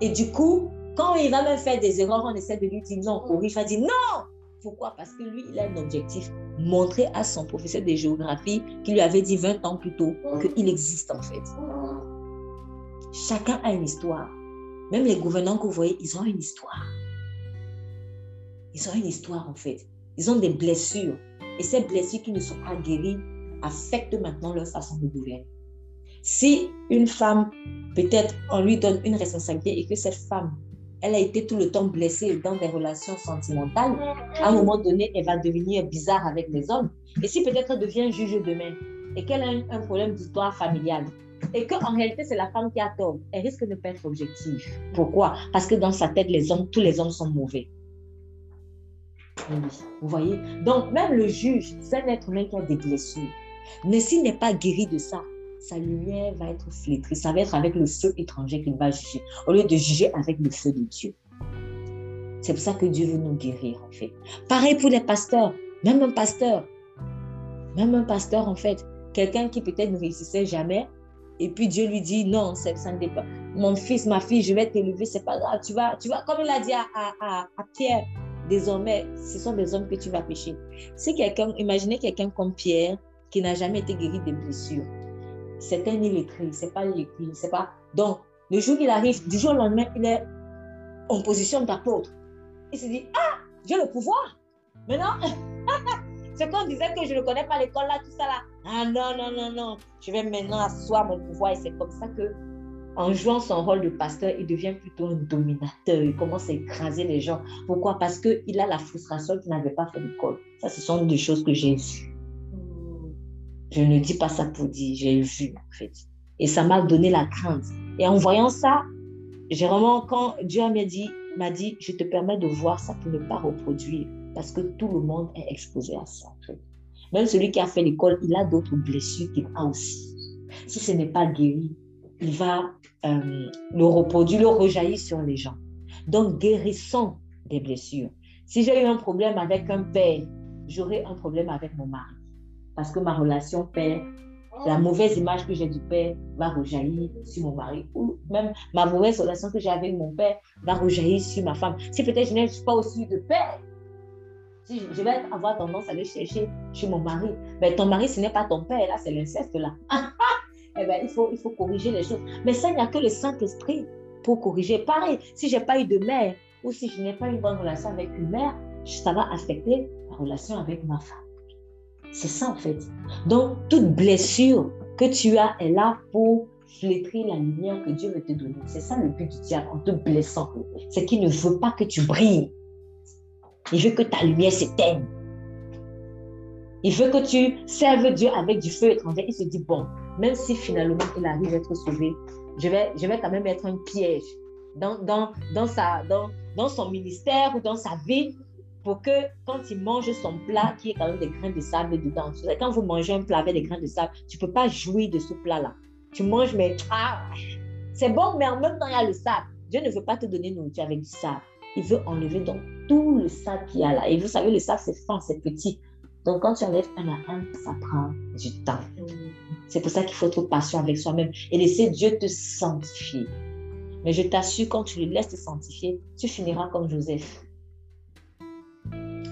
Et du coup, quand il va même faire des erreurs, on essaie de lui dire non, il va dire non. Pourquoi? Parce que lui, il a un objectif montrer à son professeur de géographie qui lui avait dit 20 ans plus tôt qu'il existe en fait. Chacun a une histoire. Même les gouvernants que vous voyez, ils ont une histoire. Ils ont une histoire en fait. Ils ont des blessures. Et ces blessures qui ne sont pas guéries affectent maintenant leur façon de gouverner. Si une femme, peut-être on lui donne une responsabilité et que cette femme elle a été tout le temps blessée dans des relations sentimentales. À un moment donné, elle va devenir bizarre avec les hommes. Et si peut-être elle devient juge demain et qu'elle a un, problème d'histoire familiale, et qu'en réalité c'est la femme qui a tort, elle risque de ne pas être objective. Pourquoi? Parce que dans sa tête, les hommes, tous les hommes sont mauvais. Vous voyez? Donc même le juge, c'est un être humain qui a des blessures. Mais s'il n'est pas guéri de ça, sa lumière va être flétrie. Ça va être avec le feu étranger qu'il va juger, au lieu de juger avec le feu de Dieu. C'est pour ça que Dieu veut nous guérir, en fait. Pareil pour les pasteurs, même un pasteur, même un pasteur, en fait, quelqu'un qui peut-être ne réussissait jamais, et puis Dieu lui dit, non, ça ne dépend. Mon fils, ma fille, je vais t'élever, c'est pas grave. Tu vas, tu vas, comme il a dit à, à, Pierre, désormais, ce sont des hommes que tu vas pécher. Si quelqu'un, imaginez quelqu'un comme Pierre qui n'a jamais été guéri de blessures. C'est un illettré, c'est pas illettré, c'est pas. Donc, le jour qu'il arrive, du jour au lendemain, il est en position d'apôtre. Il se dit Ah, j'ai le pouvoir. Maintenant, c'est qu'on disait que je ne connais pas l'école là, tout ça là. Ah non, non, non, non. Je vais maintenant asseoir mon pouvoir et c'est comme ça que en jouant son rôle de pasteur, il devient plutôt un dominateur. Il commence à écraser les gens. Pourquoi? Parce qu'il a la frustration qu'il n'avait pas fait l'école. Ça, ce sont des choses que j'ai vues. Je ne dis pas ça pour dire, j'ai vu en fait. Et ça m'a donné la crainte. Et en voyant ça, j'ai vraiment, quand Dieu m'a dit, m'a dit, je te permets de voir ça pour ne pas reproduire. Parce que tout le monde est exposé à ça. Même celui qui a fait l'école, il a d'autres blessures qu'il a aussi. Si ce n'est pas guéri, il va euh, le reproduire, le rejaillir sur les gens. Donc, guérissons des blessures. Si j'ai eu un problème avec un père, j'aurai un problème avec mon mari. Parce que ma relation père, la mauvaise image que j'ai du père va rejaillir sur mon mari. Ou même ma mauvaise relation que j'ai avec mon père va rejaillir sur ma femme. Si peut-être je n'ai pas aussi de père, si je vais avoir tendance à aller chercher chez mon mari. Mais ton mari, ce n'est pas ton père, là, c'est l'inceste, là. eh bien, il faut, il faut corriger les choses. Mais ça, il n'y a que le Saint-Esprit pour corriger. Pareil, si je n'ai pas eu de mère ou si je n'ai pas une bonne relation avec une mère, ça va affecter ma relation avec ma femme. C'est ça, en fait. Donc, toute blessure que tu as est là pour flétrir la lumière que Dieu veut te donner. C'est ça le but du diable en te blessant. C'est qu'il ne veut pas que tu brilles. Il veut que ta lumière s'éteigne. Il veut que tu serves Dieu avec du feu étranger. Il se dit, bon, même si finalement il arrive à être sauvé, je vais, je vais quand même être un piège dans, dans, dans, dans son ministère ou dans sa vie que quand il mange son plat, qui est quand même des grains de sable dedans, quand vous mangez un plat avec des grains de sable, tu ne peux pas jouir de ce plat-là. Tu manges, mais ah, c'est bon, mais en même temps, il y a le sable. Dieu ne veut pas te donner nourriture avec du sable. Il veut enlever donc tout le sable qu'il y a là. Et vous savez, le sable, c'est fin, c'est petit. Donc, quand tu enlèves un à un, ça prend du temps. C'est pour ça qu'il faut être patient avec soi-même et laisser Dieu te sanctifier. Mais je t'assure, quand tu le laisses te sanctifier, tu finiras comme Joseph.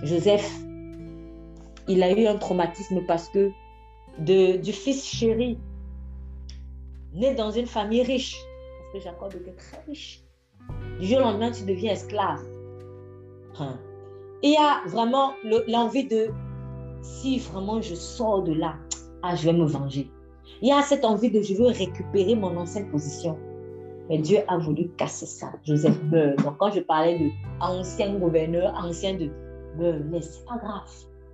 Joseph, il a eu un traumatisme parce que du fils chéri, né dans une famille riche, parce que Jacob était très riche, du jour au lendemain, tu deviens esclave. Hein. il y a vraiment l'envie de, si vraiment je sors de là, ah, je vais me venger. Il y a cette envie de, je veux récupérer mon ancienne position. Mais Dieu a voulu casser ça. Joseph meurt. Donc, quand je parlais de ancien gouverneur, ancien de meurt, laisse, c'est pas grave.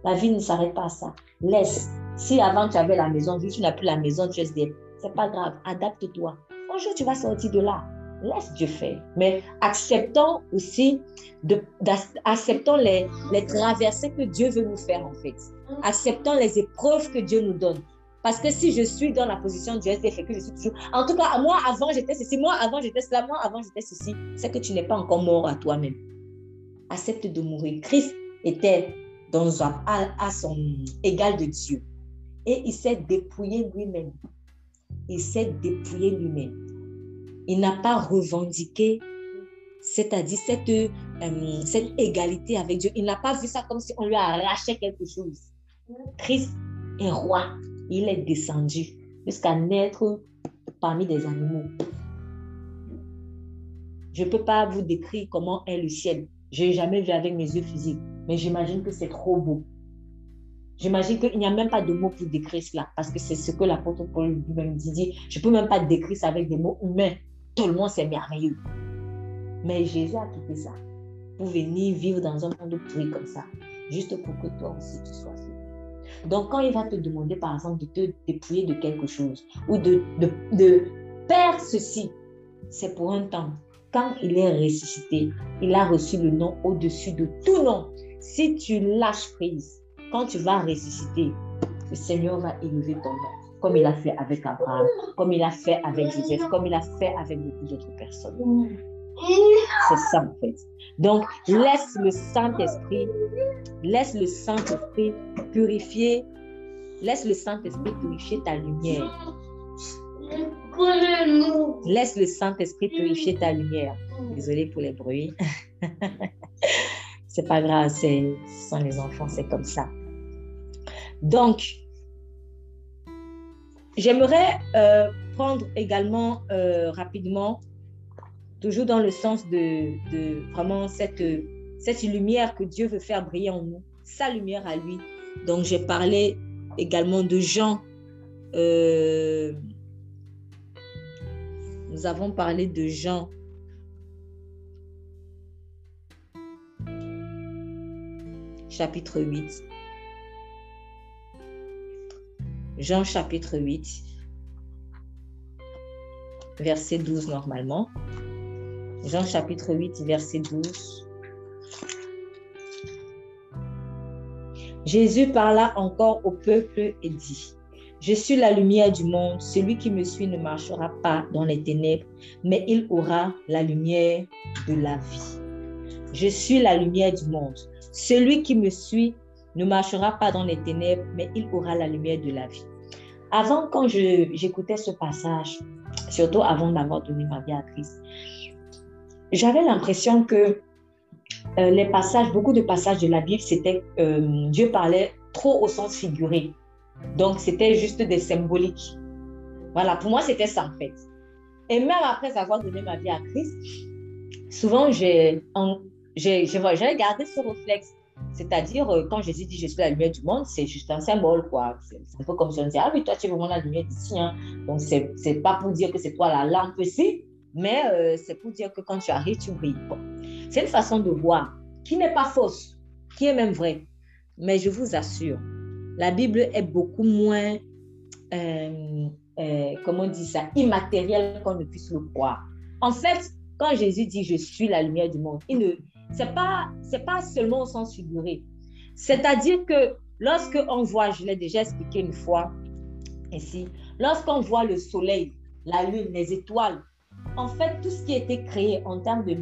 La vie ne s'arrête pas à ça. Laisse. Si avant tu avais la maison, vu que tu n'as plus la maison, tu es C'est pas grave. Adapte-toi. Un jour, tu vas sortir de là. Laisse Dieu faire. Mais acceptons aussi, de, acceptons les, les traversées que Dieu veut nous faire en fait. Acceptons les épreuves que Dieu nous donne. Parce que si je suis dans la position du SDF et que je suis toujours. En tout cas, moi avant j'étais ceci, moi avant j'étais cela, moi avant j'étais ceci, c'est que tu n'es pas encore mort à toi-même. Accepte de mourir. Christ était dans un, à, son égal de Dieu. Et il s'est dépouillé lui-même. Il s'est dépouillé lui-même. Il n'a pas revendiqué, c'est-à-dire cette, euh, cette égalité avec Dieu. Il n'a pas vu ça comme si on lui arrachait quelque chose. Christ est roi il est descendu jusqu'à naître parmi des animaux. Je ne peux pas vous décrire comment est le ciel. Je n'ai jamais vu avec mes yeux physiques, mais j'imagine que c'est trop beau. J'imagine qu'il n'y a même pas de mots pour décrire cela, parce que c'est ce que l'apôtre Paul lui-même dit. Je ne peux même pas décrire ça avec des mots humains. Monde, c'est merveilleux. Mais Jésus a quitté ça pour venir vivre dans un monde pourri comme ça, juste pour que toi aussi tu sois donc, quand il va te demander, par exemple, de te dépouiller de quelque chose ou de, de, de ceci, c'est pour un temps. Quand il est ressuscité, il a reçu le nom au-dessus de tout nom. Si tu lâches prise, quand tu vas ressusciter, le Seigneur va élever ton nom, comme il a fait avec Abraham, comme il a fait avec Joseph, comme il a fait avec beaucoup d'autres personnes. C'est ça en fait. Donc, laisse le Saint-Esprit, laisse le Saint-Esprit purifier, laisse le Saint-Esprit purifier ta lumière. Laisse le Saint-Esprit purifier ta lumière. Désolée pour les bruits. c'est pas grave, c'est, ce sont les enfants, c'est comme ça. Donc, j'aimerais euh, prendre également euh, rapidement, toujours dans le sens de, vraiment cette, cette lumière que Dieu veut faire briller en nous, sa lumière à lui. Donc, j'ai parlé également de Jean. Euh, nous avons parlé de Jean chapitre 8. Jean chapitre 8, verset 12 normalement. Jean chapitre 8, verset 12. Jésus parla encore au peuple et dit, Je suis la lumière du monde, celui qui me suit ne marchera pas dans les ténèbres, mais il aura la lumière de la vie. Je suis la lumière du monde. Celui qui me suit ne marchera pas dans les ténèbres, mais il aura la lumière de la vie. Avant, quand j'écoutais ce passage, surtout avant d'avoir donné ma vie à Christ, j'avais l'impression que euh, les passages, beaucoup de passages de la Bible, c'était euh, Dieu parlait trop au sens figuré. Donc, c'était juste des symboliques. Voilà, pour moi, c'était ça en fait. Et même après avoir donné ma vie à Christ, souvent, j'ai j'avais gardé ce réflexe. C'est-à-dire, euh, quand Jésus dit je suis la lumière du monde, c'est juste un symbole, quoi. C'est un peu comme si on disait, ah oui, toi, tu es vraiment la lumière d'ici. Hein. Donc, c'est pas pour dire que c'est toi la lampe ici, mais euh, c'est pour dire que quand tu arrives, tu brilles. C'est une façon de voir qui n'est pas fausse, qui est même vraie. Mais je vous assure, la Bible est beaucoup moins, euh, comment on dit ça, immatérielle qu'on ne puisse le croire. En fait, quand Jésus dit je suis la lumière du monde, il ne, c'est pas, c'est pas seulement au sens figuré. C'est-à-dire que lorsque on voit, je l'ai déjà expliqué une fois ici, lorsqu'on voit le soleil, la lune, les étoiles, en fait, tout ce qui a été créé en termes de,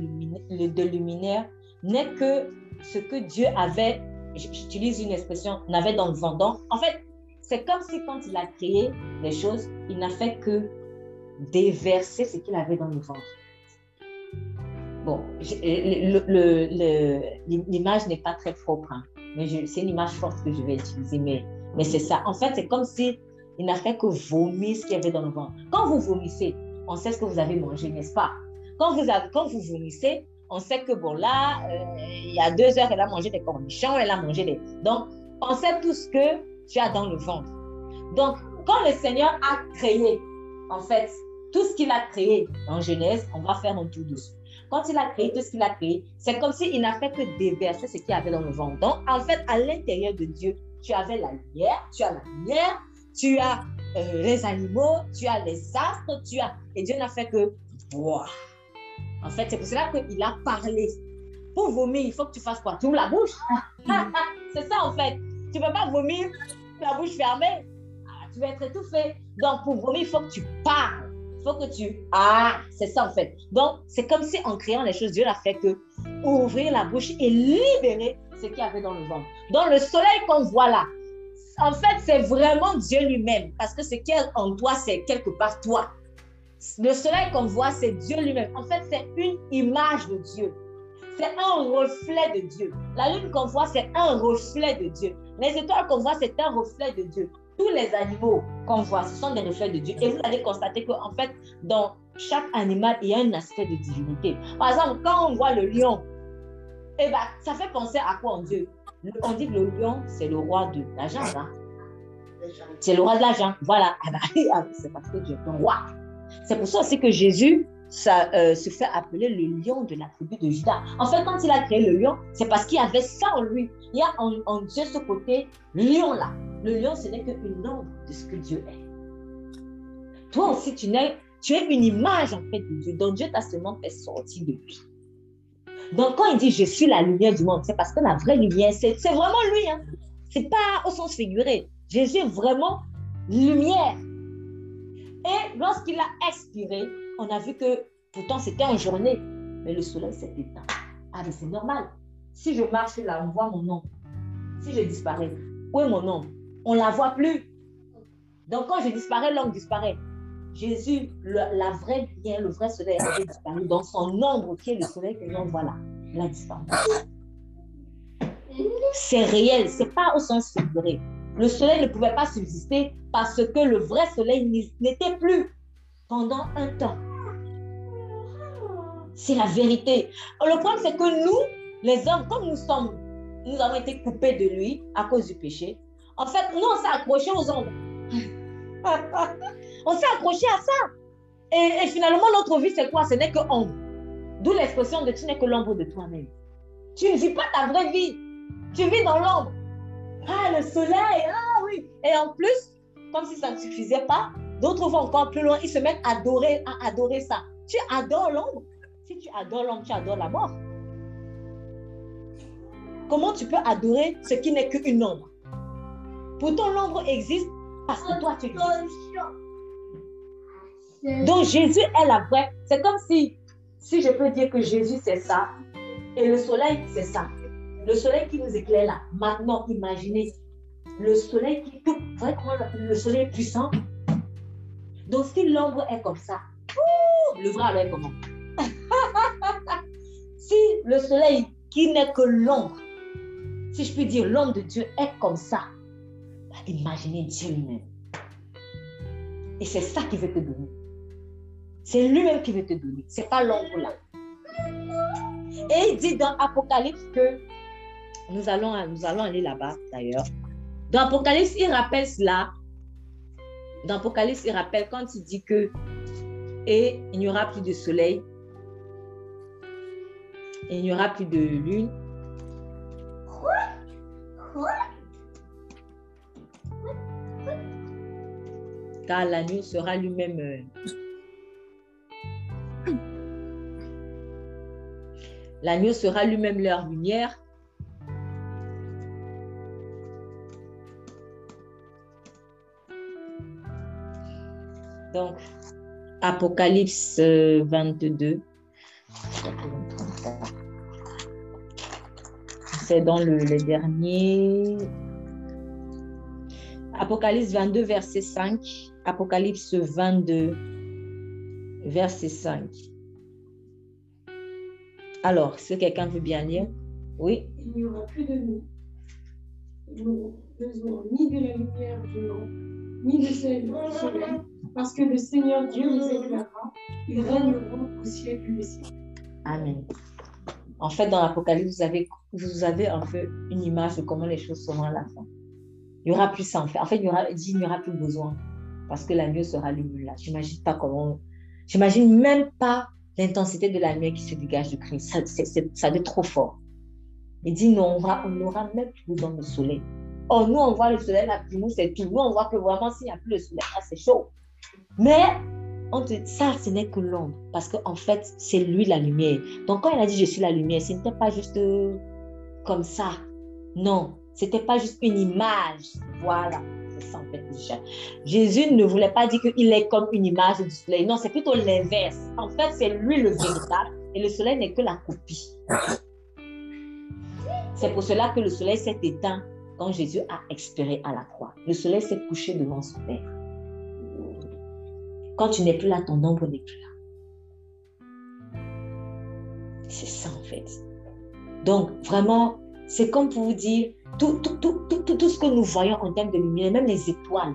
de luminaire n'est que ce que Dieu avait, j'utilise une expression, n'avait dans le vent. Donc, en fait, c'est comme si quand il a créé les choses, il n'a fait que déverser ce qu'il avait dans le ventre. Bon, l'image n'est pas très propre, hein, mais c'est une image forte que je vais utiliser, mais, c'est ça. En fait, c'est comme si il n'a fait que vomir ce qu'il y avait dans le ventre. Quand vous vomissez, on sait ce que vous avez mangé, n'est-ce pas? Quand vous, vomissez, on sait que bon, là, euh, il y a deux heures, elle a mangé des cornichons, elle a mangé des. Donc, on sait tout ce que tu as dans le ventre. Donc, quand le Seigneur a créé, en fait, tout ce qu'il a créé en Genèse, on va faire un tout douce. Quand il a créé tout ce qu'il a créé, c'est comme s'il n'a fait que déverser ce qu'il y avait dans le ventre. Donc, en fait, à l'intérieur de Dieu, tu avais la lumière, tu as la lumière, tu as euh, les animaux, tu as les astres, tu as... Et Dieu n'a fait que. En fait, c'est pour cela qu'il a parlé. Pour vomir, il faut que tu fasses quoi? Tu ouvres la bouche? c'est ça, en fait. Tu ne peux pas vomir la bouche fermée. Ah, tu vas être étouffé. Donc, pour vomir, il faut que tu parles. Il faut que tu... Ah, c'est ça en fait. Donc, c'est comme si en créant les choses, Dieu n'a fait que ouvrir la bouche et libérer ce qu'il y avait dans le ventre. Donc, le soleil qu'on voit là, en fait, c'est vraiment Dieu lui-même. Parce que ce qui est en toi, c'est quelque part toi. Le soleil qu'on voit, c'est Dieu lui-même. En fait, c'est une image de Dieu. C'est un reflet de Dieu. La lune qu'on voit, c'est un reflet de Dieu. Les étoiles qu'on voit, c'est un reflet de Dieu tous les animaux qu'on voit, ce sont des reflets de Dieu. Et vous allez constater qu'en fait, dans chaque animal, il y a un aspect de divinité. Par exemple, quand on voit le lion, eh ben, ça fait penser à quoi en Dieu? On dit que le lion, c'est le roi de l'argent. Hein? C'est le roi de l'argent. Voilà. Ah ben, ah, c'est parce que Dieu est un roi. C'est pour ça aussi que Jésus ça, euh, se fait appeler le lion de la tribu de Judas. En fait, quand il a créé le lion, c'est parce qu'il y avait ça en lui. Il y a en, en Dieu ce côté lion-là. Le lion, ce n'est qu'une ombre de ce que Dieu est. Toi aussi, tu, es, tu es une image en fait de Dieu, dont Dieu t'a seulement fait sortir de lui. Donc, quand il dit je suis la lumière du monde, c'est parce que la vraie lumière, c'est vraiment lui. Hein. C'est pas au sens figuré. Jésus est vraiment lumière. Et lorsqu'il a expiré, on a vu que pourtant c'était en journée, mais le soleil s'est éteint. Ah, mais c'est normal. Si je marche là, on voit mon nom. Si je disparais, où est mon nom? On ne la voit plus. Donc quand je disparais, l'homme disparaît. Jésus, la vraie lumière, le vrai soleil avait disparu. Dans son ombre qui est le soleil que l'on voit là, il a disparu. C'est réel, c'est pas au sens figuré. Le soleil ne pouvait pas subsister parce que le vrai soleil n'était plus pendant un temps. C'est la vérité. Le problème, c'est que nous, les hommes, comme nous sommes, nous avons été coupés de lui à cause du péché. En fait, nous, on s'est accrochés aux ombres. on s'est accroché à ça. Et, finalement, notre vie, c'est quoi? Ce n'est que ombre. D'où l'expression de tu n'es que l'ombre de toi-même. Tu ne vis pas ta vraie vie. Tu vis dans l'ombre. Ah, le soleil, ah oui. Et en plus, comme si ça ne suffisait pas, d'autres vont encore plus loin. Ils se mettent à adorer, à adorer ça. Tu adores l'ombre. Si tu adores l'ombre, tu adores la mort. Comment tu peux adorer ce qui n'est qu'une ombre? Pourtant, l'ombre existe parce que toi, tu existes. Donc, Jésus est la vraie. C'est comme si, si je peux dire que Jésus, c'est ça, et le soleil, c'est ça. Le soleil qui nous éclaire là. Maintenant, imaginez le soleil qui tout, vraiment le soleil est puissant. Donc, si l'ombre est comme ça, le vrai alors est comment? Si le soleil qui n'est que l'ombre, si je puis dire l'ombre de Dieu est comme ça, bah, imaginez Dieu lui-même. Et c'est ça qu'il veut te donner. C'est lui-même qui veut te donner. C'est pas l'ombre là. Et il dit dans Apocalypse que nous allons, nous allons aller là-bas d'ailleurs. Dans Apocalypse, il rappelle cela. Dans Apocalypse, il rappelle quand il dit que et il n'y aura plus de soleil, il n'y aura plus de lune. Car la nuit sera lui-même. Euh, la nuit sera lui-même leur lumière Donc, Apocalypse 22. C'est dans le, dernier. Apocalypse 22, verset 5. Apocalypse 22, verset 5. Alors, si quelqu'un veut bien lire, oui? Il n'y aura plus de nous. Nous besoin ni de la lumière du nom, ni de celle du soleil, parce que le Seigneur Dieu nous éclairera. Ils règneront au siècle des siècles. Amen. En fait, dans l'Apocalypse, vous avez, vous avez un peu une image de comment les choses seront à la fin. Il n'y aura plus ça, en fait. En fait, il, y aura, il n'y aura plus besoin parce que la lumière sera lumineuse là. J'imagine pas comment. J'imagine même pas l'intensité de la lumière qui se dégage du Christ. Ça, c'est, ça être trop fort. Il dit non, on n'aura même plus besoin de soleil. Oh, nous, on voit le soleil puis nous, c'est tout. Nous, on voit que vraiment, s'il n'y a plus le soleil, là, c'est chaud. Mais on ça, ce n'est que l'ombre, parce qu'en fait, c'est lui la lumière. Donc, quand il a dit je suis la lumière, ce n'était pas juste euh, comme ça. Non, ce n'était pas juste une image. Voilà, Jésus ne voulait pas dire qu'il est comme une image du soleil. Non, c'est plutôt l'inverse. En fait, c'est lui le véritable et le soleil n'est que la copie. C'est pour cela que le soleil s'est éteint quand Jésus a expiré à la croix. Le soleil s'est couché devant son Père. Quand tu n'es plus là, ton ombre n'est plus là. C'est ça en fait. Donc vraiment, c'est comme pour vous dire, tout, tout, tout, tout, ce que nous voyons en termes de lumière, même les étoiles,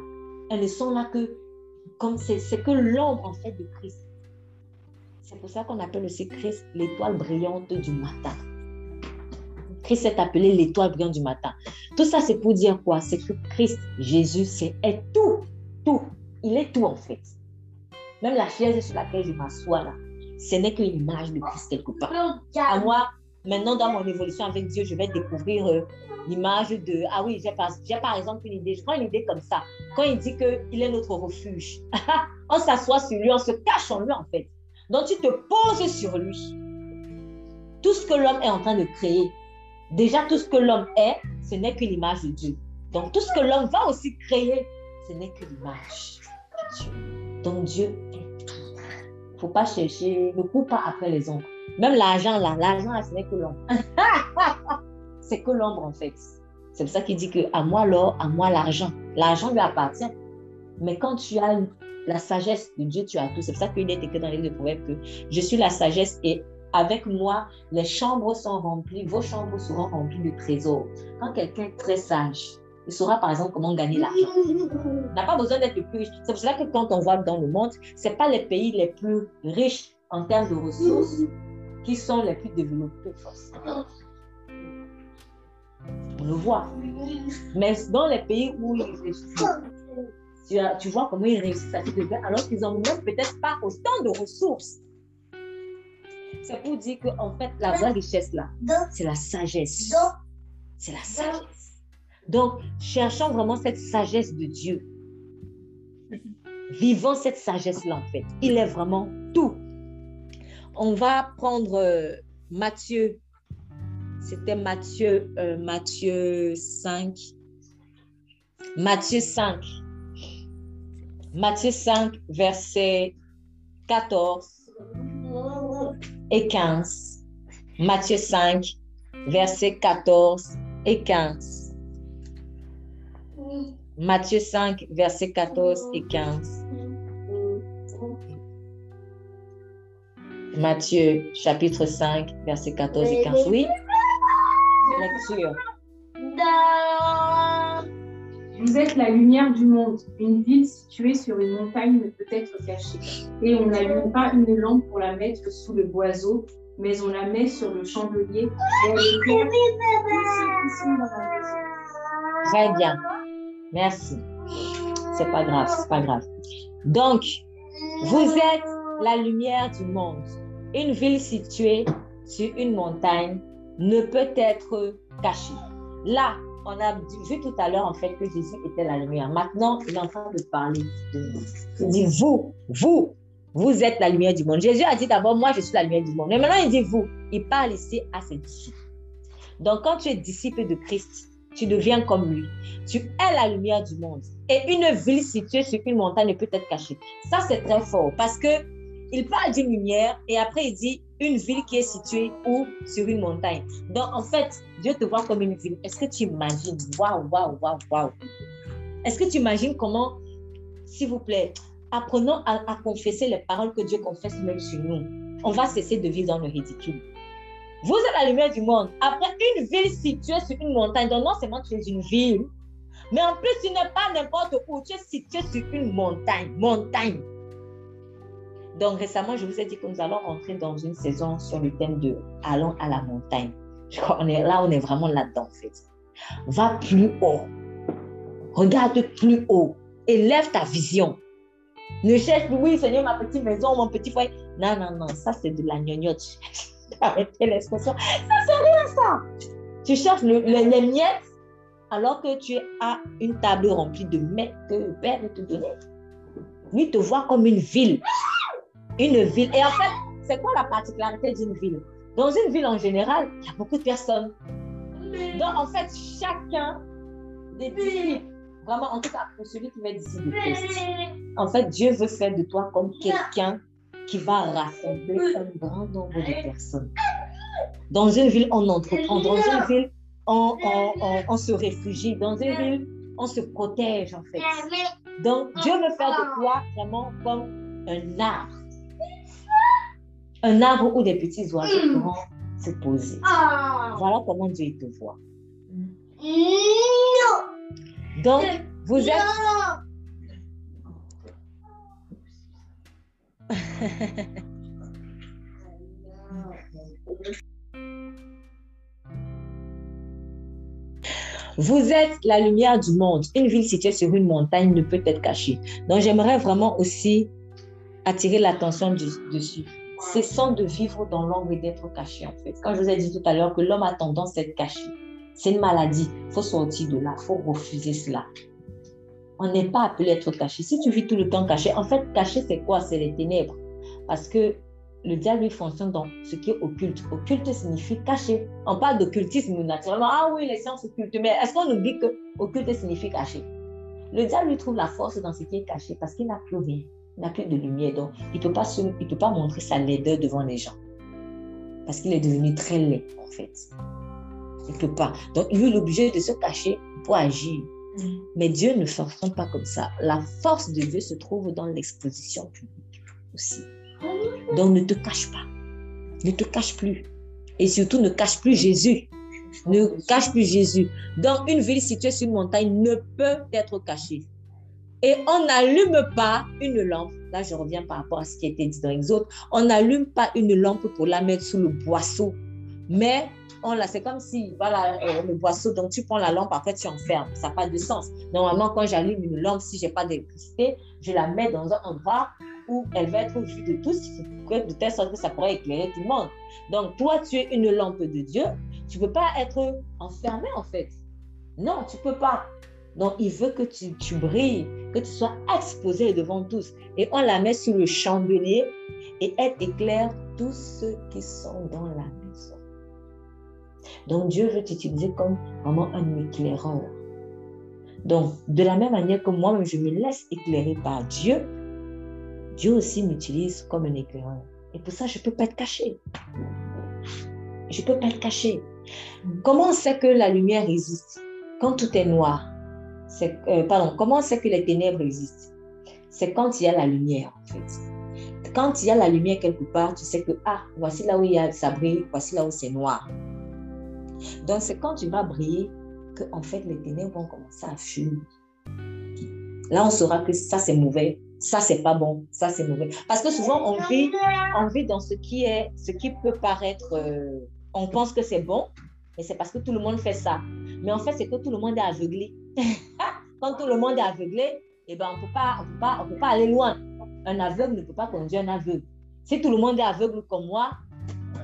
elles ne sont là que comme c'est que l'ombre en fait de Christ. C'est pour ça qu'on appelle aussi Christ l'étoile brillante du matin. Christ est appelé l'étoile brillante du matin. Tout ça, c'est pour dire quoi? C'est que Christ, Jésus, c'est est tout, tout. Il est tout en fait. Même la chaise sur laquelle je m'assois là, ce n'est qu'une image de Christ quelque part. À moi, maintenant dans mon évolution avec Dieu, je vais découvrir euh, l'image de... Ah oui, j'ai par, exemple une idée, je prends une idée comme ça. Quand il dit qu'il est notre refuge, on s'assoit sur lui, on se cache en lui en fait. Donc tu te poses sur lui. Tout ce que l'homme est en train de créer, déjà tout ce que l'homme est, ce n'est qu'une image de Dieu. Donc tout ce que l'homme va aussi créer, ce n'est que l'image de Dieu. Donc Dieu est tout. Il ne faut pas chercher, ne cours pas après les ombres. Même l'argent là, l'argent ce n'est que l'ombre. c'est que l'ombre en fait. C'est pour ça qu'il dit que à moi l'or, à moi l'argent. L'argent lui appartient. Mais quand tu as la sagesse de Dieu, tu as tout. C'est pour ça qu'il est écrit dans les livre de Proverbes que je suis la sagesse et avec moi, les chambres sont remplies, vos chambres seront remplies de trésors. Quand quelqu'un est très sage, il saura par exemple comment gagner l'argent. Il n'a pas besoin d'être plus riche. C'est pour cela que quand on voit dans le monde, ce pas les pays les plus riches en termes de ressources qui sont les plus développés forcément. On le voit. Mais dans les pays où ils réussissent, tu, vois comment ils réussissent alors qu'ils n'ont même peut-être pas autant de ressources. C'est pour dire qu'en fait, la vraie richesse là, c'est la sagesse. C'est la sagesse. Donc, cherchons vraiment cette sagesse de Dieu. Vivons cette sagesse-là, en fait. Il est vraiment tout. On va prendre euh, Matthieu. C'était Matthieu, euh, Matthieu 5. Matthieu 5. Matthieu 5, verset 14 et 15. Matthieu 5, verset 14 et 15. Matthieu 5, verset 14 et 15. Matthieu chapitre 5, verset 14 et 15. Oui. Lecture. Vous êtes la lumière du monde. Une ville située sur une montagne ne peut être cachée. Et on n'allume pas une lampe pour la mettre sous le boiseau, mais on la met sur le chandelier. Très bien. Merci. C'est pas grave, c'est pas grave. Donc, vous êtes la lumière du monde. Une ville située sur une montagne ne peut être cachée. Là, on a vu tout à l'heure en fait que Jésus était la lumière. Maintenant, il est en train de parler de nous. Il dit vous, vous, vous êtes la lumière du monde. Jésus a dit d'abord moi je suis la lumière du monde. Mais maintenant il dit vous. Il parle ici à ses disciples. Donc quand tu es disciple de Christ, tu deviens comme lui. Tu es la lumière du monde. Et une ville située sur une montagne ne peut être cachée. Ça c'est très fort parce que il parle d'une lumière et après il dit une ville qui est située où? Sur une montagne. Donc en fait, Dieu te voit comme une ville. Est-ce que tu imagines? Waouh, waouh, waouh, waouh. Est-ce que tu imagines comment, s'il vous plaît, apprenons à, confesser les paroles que Dieu confesse même sur nous. On va cesser de vivre dans le ridicule. Vous êtes la lumière du monde. Après, une ville située sur une montagne, donc non seulement tu es une ville, mais en plus, tu n'es pas n'importe où. Tu es situé sur une montagne. Montagne. Donc récemment, je vous ai dit que nous allons entrer dans une saison sur le thème de Allons à la montagne. Là, on est vraiment là-dedans, en fait. Va plus haut. Regarde plus haut. Élève ta vision. Ne cherche plus, oui, Seigneur, ma petite maison, mon petit foyer. Non, non, non, ça, c'est de la gnognotte. Arrêtez l'expression. Ça, c'est rien, ça. Tu cherches le, les miettes alors que tu as une table remplie de mets que le Père veut te donner. Lui te voit comme une ville une ville. Et en fait, c'est quoi la particularité d'une ville? Dans une ville en général, il y a beaucoup de personnes. Donc, en fait, chacun disciples, vraiment, en tout cas celui qui va Christ, en fait, Dieu veut faire de toi comme quelqu'un qui va rassembler un grand nombre de personnes. Dans une ville, on entreprend. Dans une ville, on, on, se réfugie. Dans une ville, on se protège, en fait. Donc, Dieu veut faire de toi vraiment comme un arbre un arbre où des petits oiseaux pourront hmm. se poser. Ah. Voilà comment Dieu te voit. Donc, vous êtes... Vous êtes la lumière du monde. Une ville située sur une montagne ne peut être cachée. Donc, j'aimerais vraiment aussi attirer l'attention dessus. Cessons de vivre dans l'ombre et d'être caché, en fait. Quand je vous ai dit tout à l'heure que l'homme a tendance à être caché, c'est une maladie. Il faut sortir de là. Il faut refuser cela. On n'est pas appelé à être caché. Si tu vis tout le temps caché, en fait, caché, c'est quoi? C'est les ténèbres. Parce que le diable, fonctionne dans ce qui est occulte. Occulte signifie caché. On parle d'occultisme naturellement. Ah oui, les sciences occultes. Mais est-ce qu'on oublie que occulte signifie caché? Le diable, lui, trouve la force dans ce qui est caché parce qu'il n'a plus rien n'a plus de lumière. Donc, il ne peut, pas peut pas montrer sa laideur devant les gens. Parce qu'il est devenu très laid, en fait. Il ne peut pas. Donc, il est obligé de se cacher pour agir. Mm. Mais Dieu ne fonctionne pas comme ça. La force de Dieu se trouve dans l'exposition publique aussi. Donc, ne te cache pas. Ne te cache plus. Et surtout, ne cache plus Jésus. Ne cache plus Jésus. Dans une ville située sur une montagne, ne peut être cachée. Et on n'allume pas une lampe. Là, je reviens par rapport à ce qui était dit dans autres. On n'allume pas une lampe pour la mettre sous le boisseau. Mais on c'est comme si, voilà, euh, le boisseau, donc tu prends la lampe, après tu enfermes. Ça n'a pas de sens. Normalement, quand j'allume une lampe, si je n'ai pas d'électricité, je la mets dans un endroit où elle va être vue de tous, de telle sorte que ça pourrait éclairer tout le monde. Donc, toi, tu es une lampe de Dieu. Tu ne peux pas être enfermé, en fait. Non, tu ne peux pas. Donc, il veut que tu, brilles, que tu sois exposé devant tous. Et on la met sur le chandelier et elle éclaire tous ceux qui sont dans la maison. Donc, Dieu veut t'utiliser comme vraiment un éclaireur. Donc, de la même manière que moi, je me laisse éclairer par Dieu, Dieu aussi m'utilise comme un éclaireur. Et pour ça, je ne peux pas être caché. Je ne peux pas être caché. Comment on sait que la lumière existe? Quand tout est noir euh, Pardon, comment sait que les ténèbres existent? C'est quand il y a la lumière, en fait. Quand il y a la lumière quelque part, tu sais que, ah, voici là où il y a, ça brille, voici là où c'est noir. Donc, c'est quand tu vas briller que, en fait, les ténèbres vont commencer à fuir. Là, on saura que ça, c'est mauvais ça c'est pas bon, ça c'est mauvais. Parce que souvent on vit, on vit dans ce qui est, ce qui peut paraître, euh, on pense que c'est bon, mais c'est parce que tout le monde fait ça. Mais en fait, c'est que tout le monde est aveuglé. Quand tout le monde est aveuglé, eh ben, on on peut pas, peut pas aller loin. Un aveugle ne peut pas conduire un aveugle. Si tout le monde est aveugle comme moi,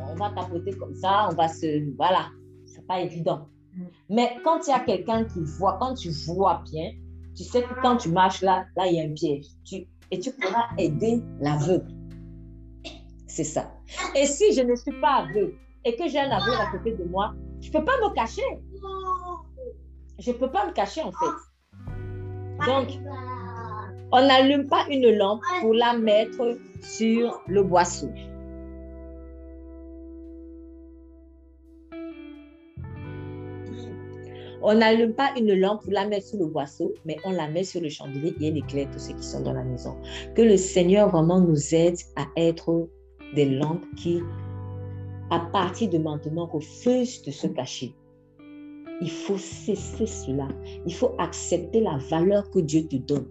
on va tapoter comme ça, on va se, voilà, c'est pas évident. Mais quand il y a quelqu'un qui voit, quand tu vois bien, tu sais que quand tu marches là, là, il y a un piège. Et tu pourras aider l'aveugle. C'est ça. Et si je ne suis pas aveugle et que j'ai un aveugle à côté de moi, je ne peux pas me cacher. Je ne peux pas me cacher en fait. Donc, on n'allume pas une lampe pour la mettre sur le boisseau. On n'allume pas une lampe pour la mettre sur le boisseau, mais on la met sur le chandelier et elle éclaire tous ceux qui sont dans la maison. Que le Seigneur vraiment nous aide à être des lampes qui, à partir de maintenant, refusent de se cacher. Il faut cesser cela. Il faut accepter la valeur que Dieu te donne.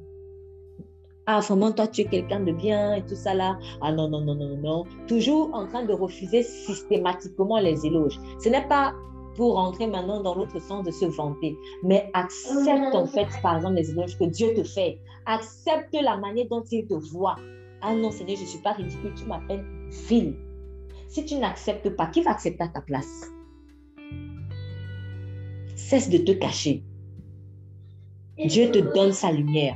Ah, vraiment, toi, tu es quelqu'un de bien et tout ça là. Ah non, non, non, non, non. Toujours en train de refuser systématiquement les éloges. Ce n'est pas pour rentrer maintenant dans l'autre sens de se vanter. Mais accepte en fait, par exemple, les éloges que Dieu te fait. Accepte la manière dont il te voit. Ah non, Seigneur, je ne suis pas ridicule, tu m'appelles fille. Si tu n'acceptes pas, qui va accepter à ta place? Cesse de te cacher. Dieu te donne sa lumière.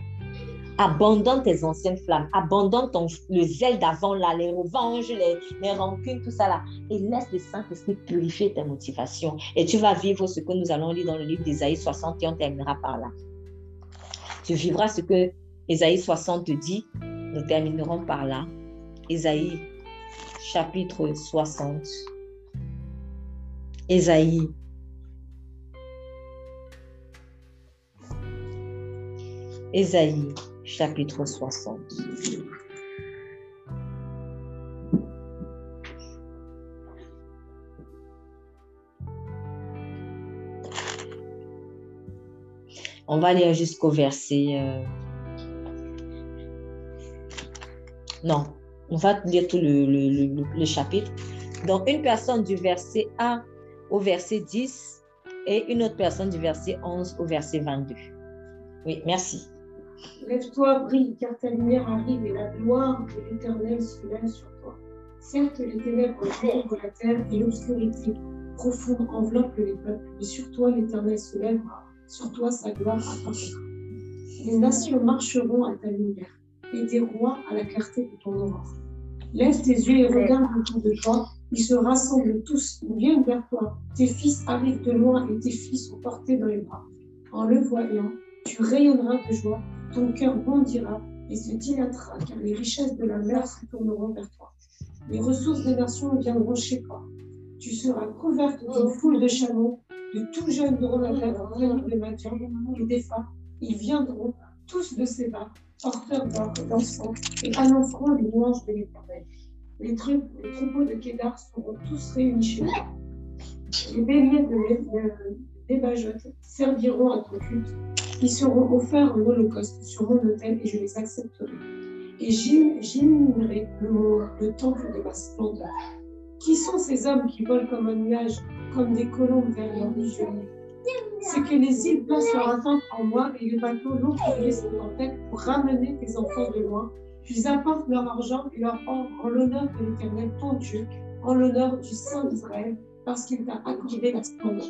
Abandonne tes anciennes flammes, abandonne le zèle d'avant, là, les revanches, les, les rancunes, tout ça là, et laisse le Saint-Esprit purifier tes motivations. Et tu vas vivre ce que nous allons lire dans le livre d'Ésaïe 60 et on terminera par là. Tu vivras ce que Ésaïe 60 te dit, nous terminerons par là. Ésaïe chapitre 60. Ésaïe Ésaïe chapitre 60. On va lire jusqu'au verset... Euh, non, on va lire tout le, le, chapitre. Donc, une personne du verset 1 au verset 10 et une autre personne du verset 11 au verset 22. Oui, merci. Lève-toi, brille, car ta lumière arrive et la gloire de l'Éternel se lève sur toi. Certes, les ténèbres couvrent la terre et l'obscurité profonde enveloppe les peuples, mais sur toi l'Éternel se lèvera, sur toi sa gloire apparaîtra. Les nations marcheront à ta lumière et des rois à la clarté de ton aurore. Lève tes yeux et regarde autour de toi. Ils se rassemblent tous, ils viennent vers toi. Tes fils arrivent de loin et tes fils sont portés dans les bras. En le voyant, tu rayonneras de joie ton cœur bondira et se dilatera, car les richesses de la mer se tourneront vers toi. Les ressources des nations viendront chez toi. Tu seras couverte d'une foule de chameaux, de tout jeunes dromadaires venus de matures et des femmes. Ils viendront tous de ces bas, porteurs d'encens, et annonceront les louanges de l'éternel. les, troupeaux de Kédar seront tous réunis chez toi. Les béliers de, de, serviront à ton culte. Ils seront offerts en holocauste sur mon autel et je les accepterai. Et j'illuminerai le, le temple de ma splendeur. Qui sont ces hommes qui volent comme un nuage, comme des colombes vers leur visionnaire C'est que les îles placent leur attente en moi et les bateaux l'ont trouvé en tête pour ramener tes enfants de loin puis apportent leur argent et leur or en l'honneur de l'Éternel, ton Dieu, en l'honneur du Saint d'Israël, parce qu'il t'a accordé la splendeur.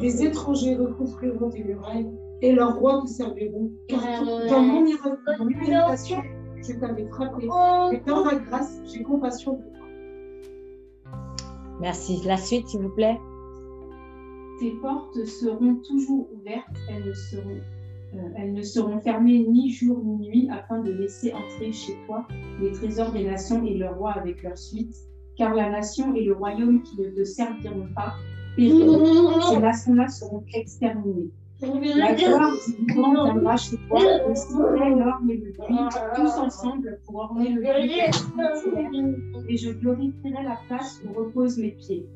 Les étrangers reconstruiront tes murailles et leurs rois te serviront, car dans mon irritation, je t'avais frappé, et dans ma grâce, j'ai compassion de toi. Merci. La suite, s'il vous plaît. Tes portes seront toujours ouvertes, elles ne seront euh, elles ne seront fermées ni jour ni nuit afin de laisser entrer chez toi les trésors des nations et leurs rois avec leur suite, car la nation et le royaume qui ne te serviront pas périront. Ces nations-là seront exterminées. La gloire du vivant viendra chez toi, le soleil, l'orme et le buis, tous ensemble pour orner le et je glorifierai la place où reposent mes pieds.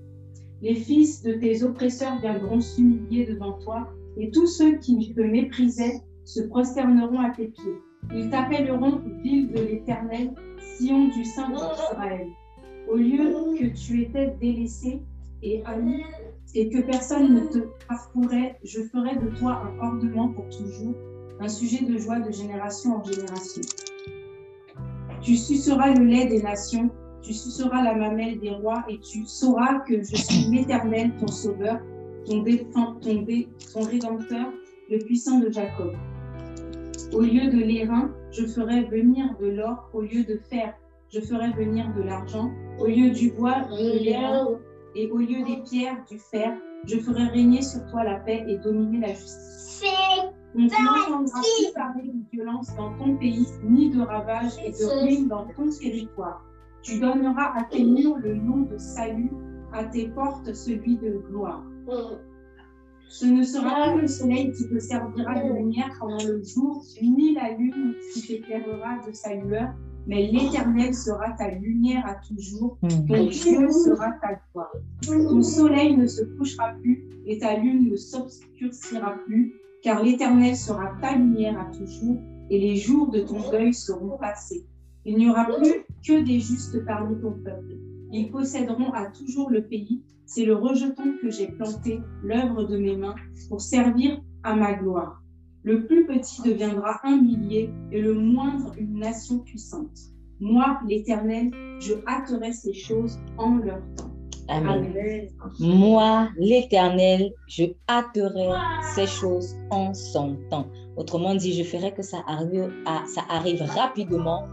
Les fils de tes oppresseurs viendront s'humilier devant toi et tous ceux qui te méprisaient se prosterneront à tes pieds. Ils t'appelleront ville de l'Éternel, Sion du Saint d'Israël. Au lieu que tu étais délaissé et ami, et que personne ne te parcourait, je ferai de toi un ornement pour toujours, un sujet de joie de génération en génération. Tu suceras le lait des nations, tu suceras la mamelle des rois, et tu sauras que je suis l'Éternel, ton sauveur, ton, ton, rédempteur, le puissant de Jacob. Au lieu de l'airain, je ferai venir de l'or, au lieu de fer, je ferai venir de l'argent, au lieu du bois, de l'airain, et au lieu des pierres, du fer, je ferai régner sur toi la paix et dominer la justice. On ne n'entendra plus parler de violence dans ton pays, ni de ravage et de ruine dans ton territoire. Tu donneras à tes murs le nom de salut, à tes portes celui de gloire. Ce ne sera pas le soleil qui te servira de lumière pendant le jour, ni la lune qui t'éclairera de sa lueur, mais l'Éternel sera ta lumière à toujours, hmm. ton Dieu sera ta gloire. Ton soleil ne se couchera plus et ta lune ne s'obscurcira plus, car l'Éternel sera ta lumière à toujours et les jours de ton deuil seront passés. Il n'y aura plus que des justes parmi ton peuple. Ils posséderont à toujours le pays c'est le rejeton que j'ai planté, l'œuvre de mes mains, pour servir à ma gloire. Le plus petit deviendra un millier et le moindre une nation puissante. Moi, l'Éternel, je hâterai ces choses en leur temps. Amen. Moi, l'Éternel, je hâterai ces choses en son temps. Autrement dit, je ferai que ça arrive, ça arrive rapidement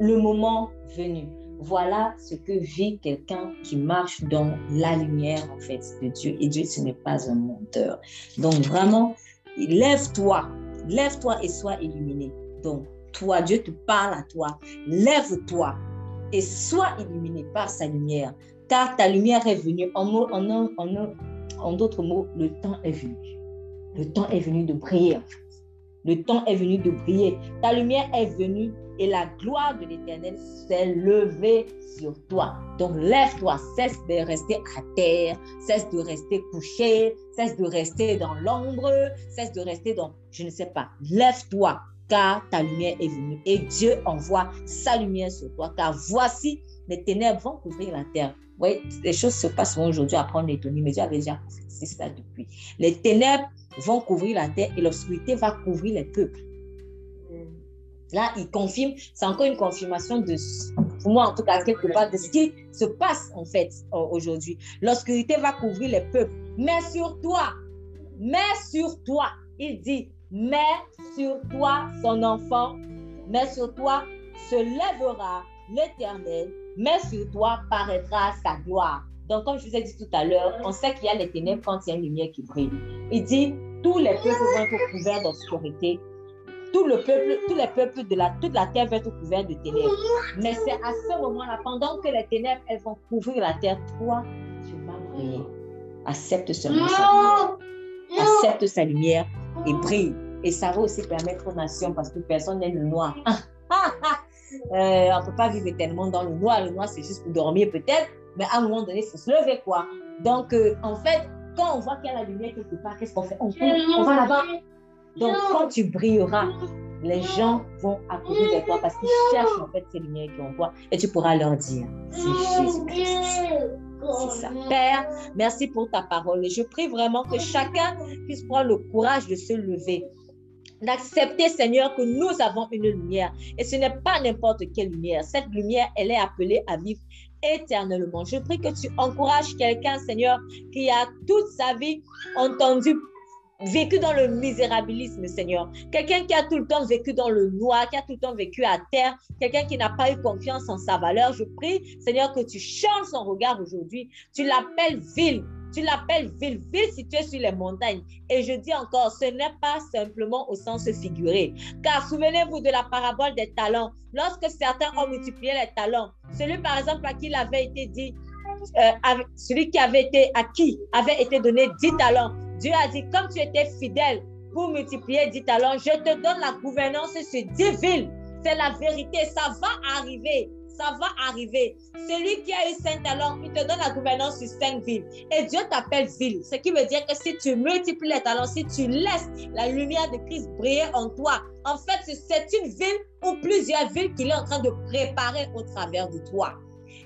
le moment venu. Voilà ce que vit quelqu'un qui marche dans la lumière, en fait, de Dieu. Et Dieu, ce n'est pas un menteur. Donc, vraiment, lève-toi, lève-toi et sois illuminé. Donc, toi, Dieu te parle à toi. Lève-toi et sois illuminé par sa lumière, car ta lumière est venue. En, en, en, en d'autres mots, le temps est venu. Le temps est venu de briller. Le temps est venu de briller. Ta lumière est venue et la gloire de l'Éternel s'est levée sur toi. Donc lève-toi, cesse de rester à terre, cesse de rester couché, cesse de rester dans l'ombre, cesse de rester dans, je ne sais pas, lève-toi car ta lumière est venue et Dieu envoie sa lumière sur toi car voici les ténèbres vont couvrir la terre. Oui, les choses se passent aujourd'hui à prendre mais Dieu avait déjà ça depuis. Les ténèbres vont couvrir la terre et l'obscurité va couvrir les peuples. Là, il confirme, c'est encore une confirmation de, pour moi en tout cas, quelque part, de ce qui se passe en fait aujourd'hui. L'obscurité va couvrir les peuples, mais sur toi, mais sur toi, il dit, mais sur toi, son enfant, mais sur toi se lèvera l'Éternel, mais sur toi paraîtra sa gloire. Donc, comme je vous ai dit tout à l'heure, on sait qu'il y a les ténèbres quand il y a une lumière qui brille. Il dit, tous les peuples vont être couverts d'obscurité, tout le peuple, tous les peuples de la, toute la terre vont être couverts de ténèbres. Mais c'est à ce moment-là, pendant que les ténèbres, elles vont couvrir la terre, toi, tu vas briller. Accepte ce message. Accepte sa lumière et brille. Et ça va aussi permettre aux nations, parce que personne n'est le noir. euh, on ne peut pas vivre éternellement dans le noir. Le noir, c'est juste pour dormir peut-être, mais à un moment donné, il faut se lever, quoi. Donc, euh, en fait, quand on voit qu'il y a la lumière quelque part, qu'est-ce qu'on fait? On, on va là-bas. Donc, quand tu brilleras, les gens vont accourir vers toi parce qu'ils cherchent en fait ces lumières qu'on voit et tu pourras leur dire, c'est Jésus-Christ. C'est ça. Père, merci pour ta parole. Et je prie vraiment que chacun puisse prendre le courage de se lever d'accepter, Seigneur, que nous avons une lumière. Et ce n'est pas n'importe quelle lumière. Cette lumière, elle est appelée à vivre éternellement. Je prie que tu encourages quelqu'un, Seigneur, qui a toute sa vie entendu vécu dans le misérabilisme, Seigneur. Quelqu'un qui a tout le temps vécu dans le noir, qui a tout le temps vécu à terre, quelqu'un qui n'a pas eu confiance en sa valeur. Je prie, Seigneur, que tu changes son regard aujourd'hui. Tu l'appelles ville. Tu l'appelles ville, ville située sur les montagnes. Et je dis encore, ce n'est pas simplement au sens figuré. Car souvenez-vous de la parabole des talents. Lorsque certains ont multiplié les talents, celui par exemple à qui avait été dit, euh, celui qui avait été à qui avait été donné 10 talents, Dieu a dit, comme tu étais fidèle pour multiplier 10 talents, je te donne la gouvernance sur 10 villes. C'est la vérité, ça va arriver. Ça va arriver. Celui qui a eu 5 talents, il te donne la gouvernance sur 5 villes. Et Dieu t'appelle ville. Ce qui veut dire que si tu multiplies les talents, si tu laisses la lumière de Christ briller en toi, en fait, c'est une ville ou plusieurs villes qu'il est en train de préparer au travers de toi.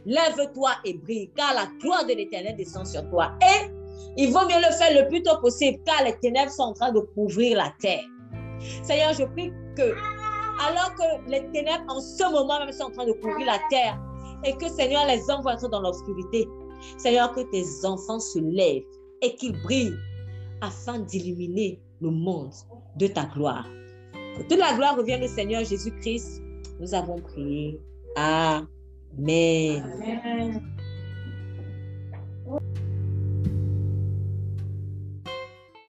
Lève-toi et brille, car la gloire de l'Éternel descend sur toi. Et il vaut mieux le faire le plus tôt possible car les ténèbres sont en train de couvrir la terre. Seigneur, je prie que, alors que les ténèbres en ce moment même sont en train de couvrir la terre et que, Seigneur, les hommes vont entrer dans l'obscurité, Seigneur, que tes enfants se lèvent et qu'ils brillent afin d'illuminer le monde de ta gloire. Que toute la gloire revienne au Seigneur Jésus-Christ. Nous avons prié. Amen. Amen.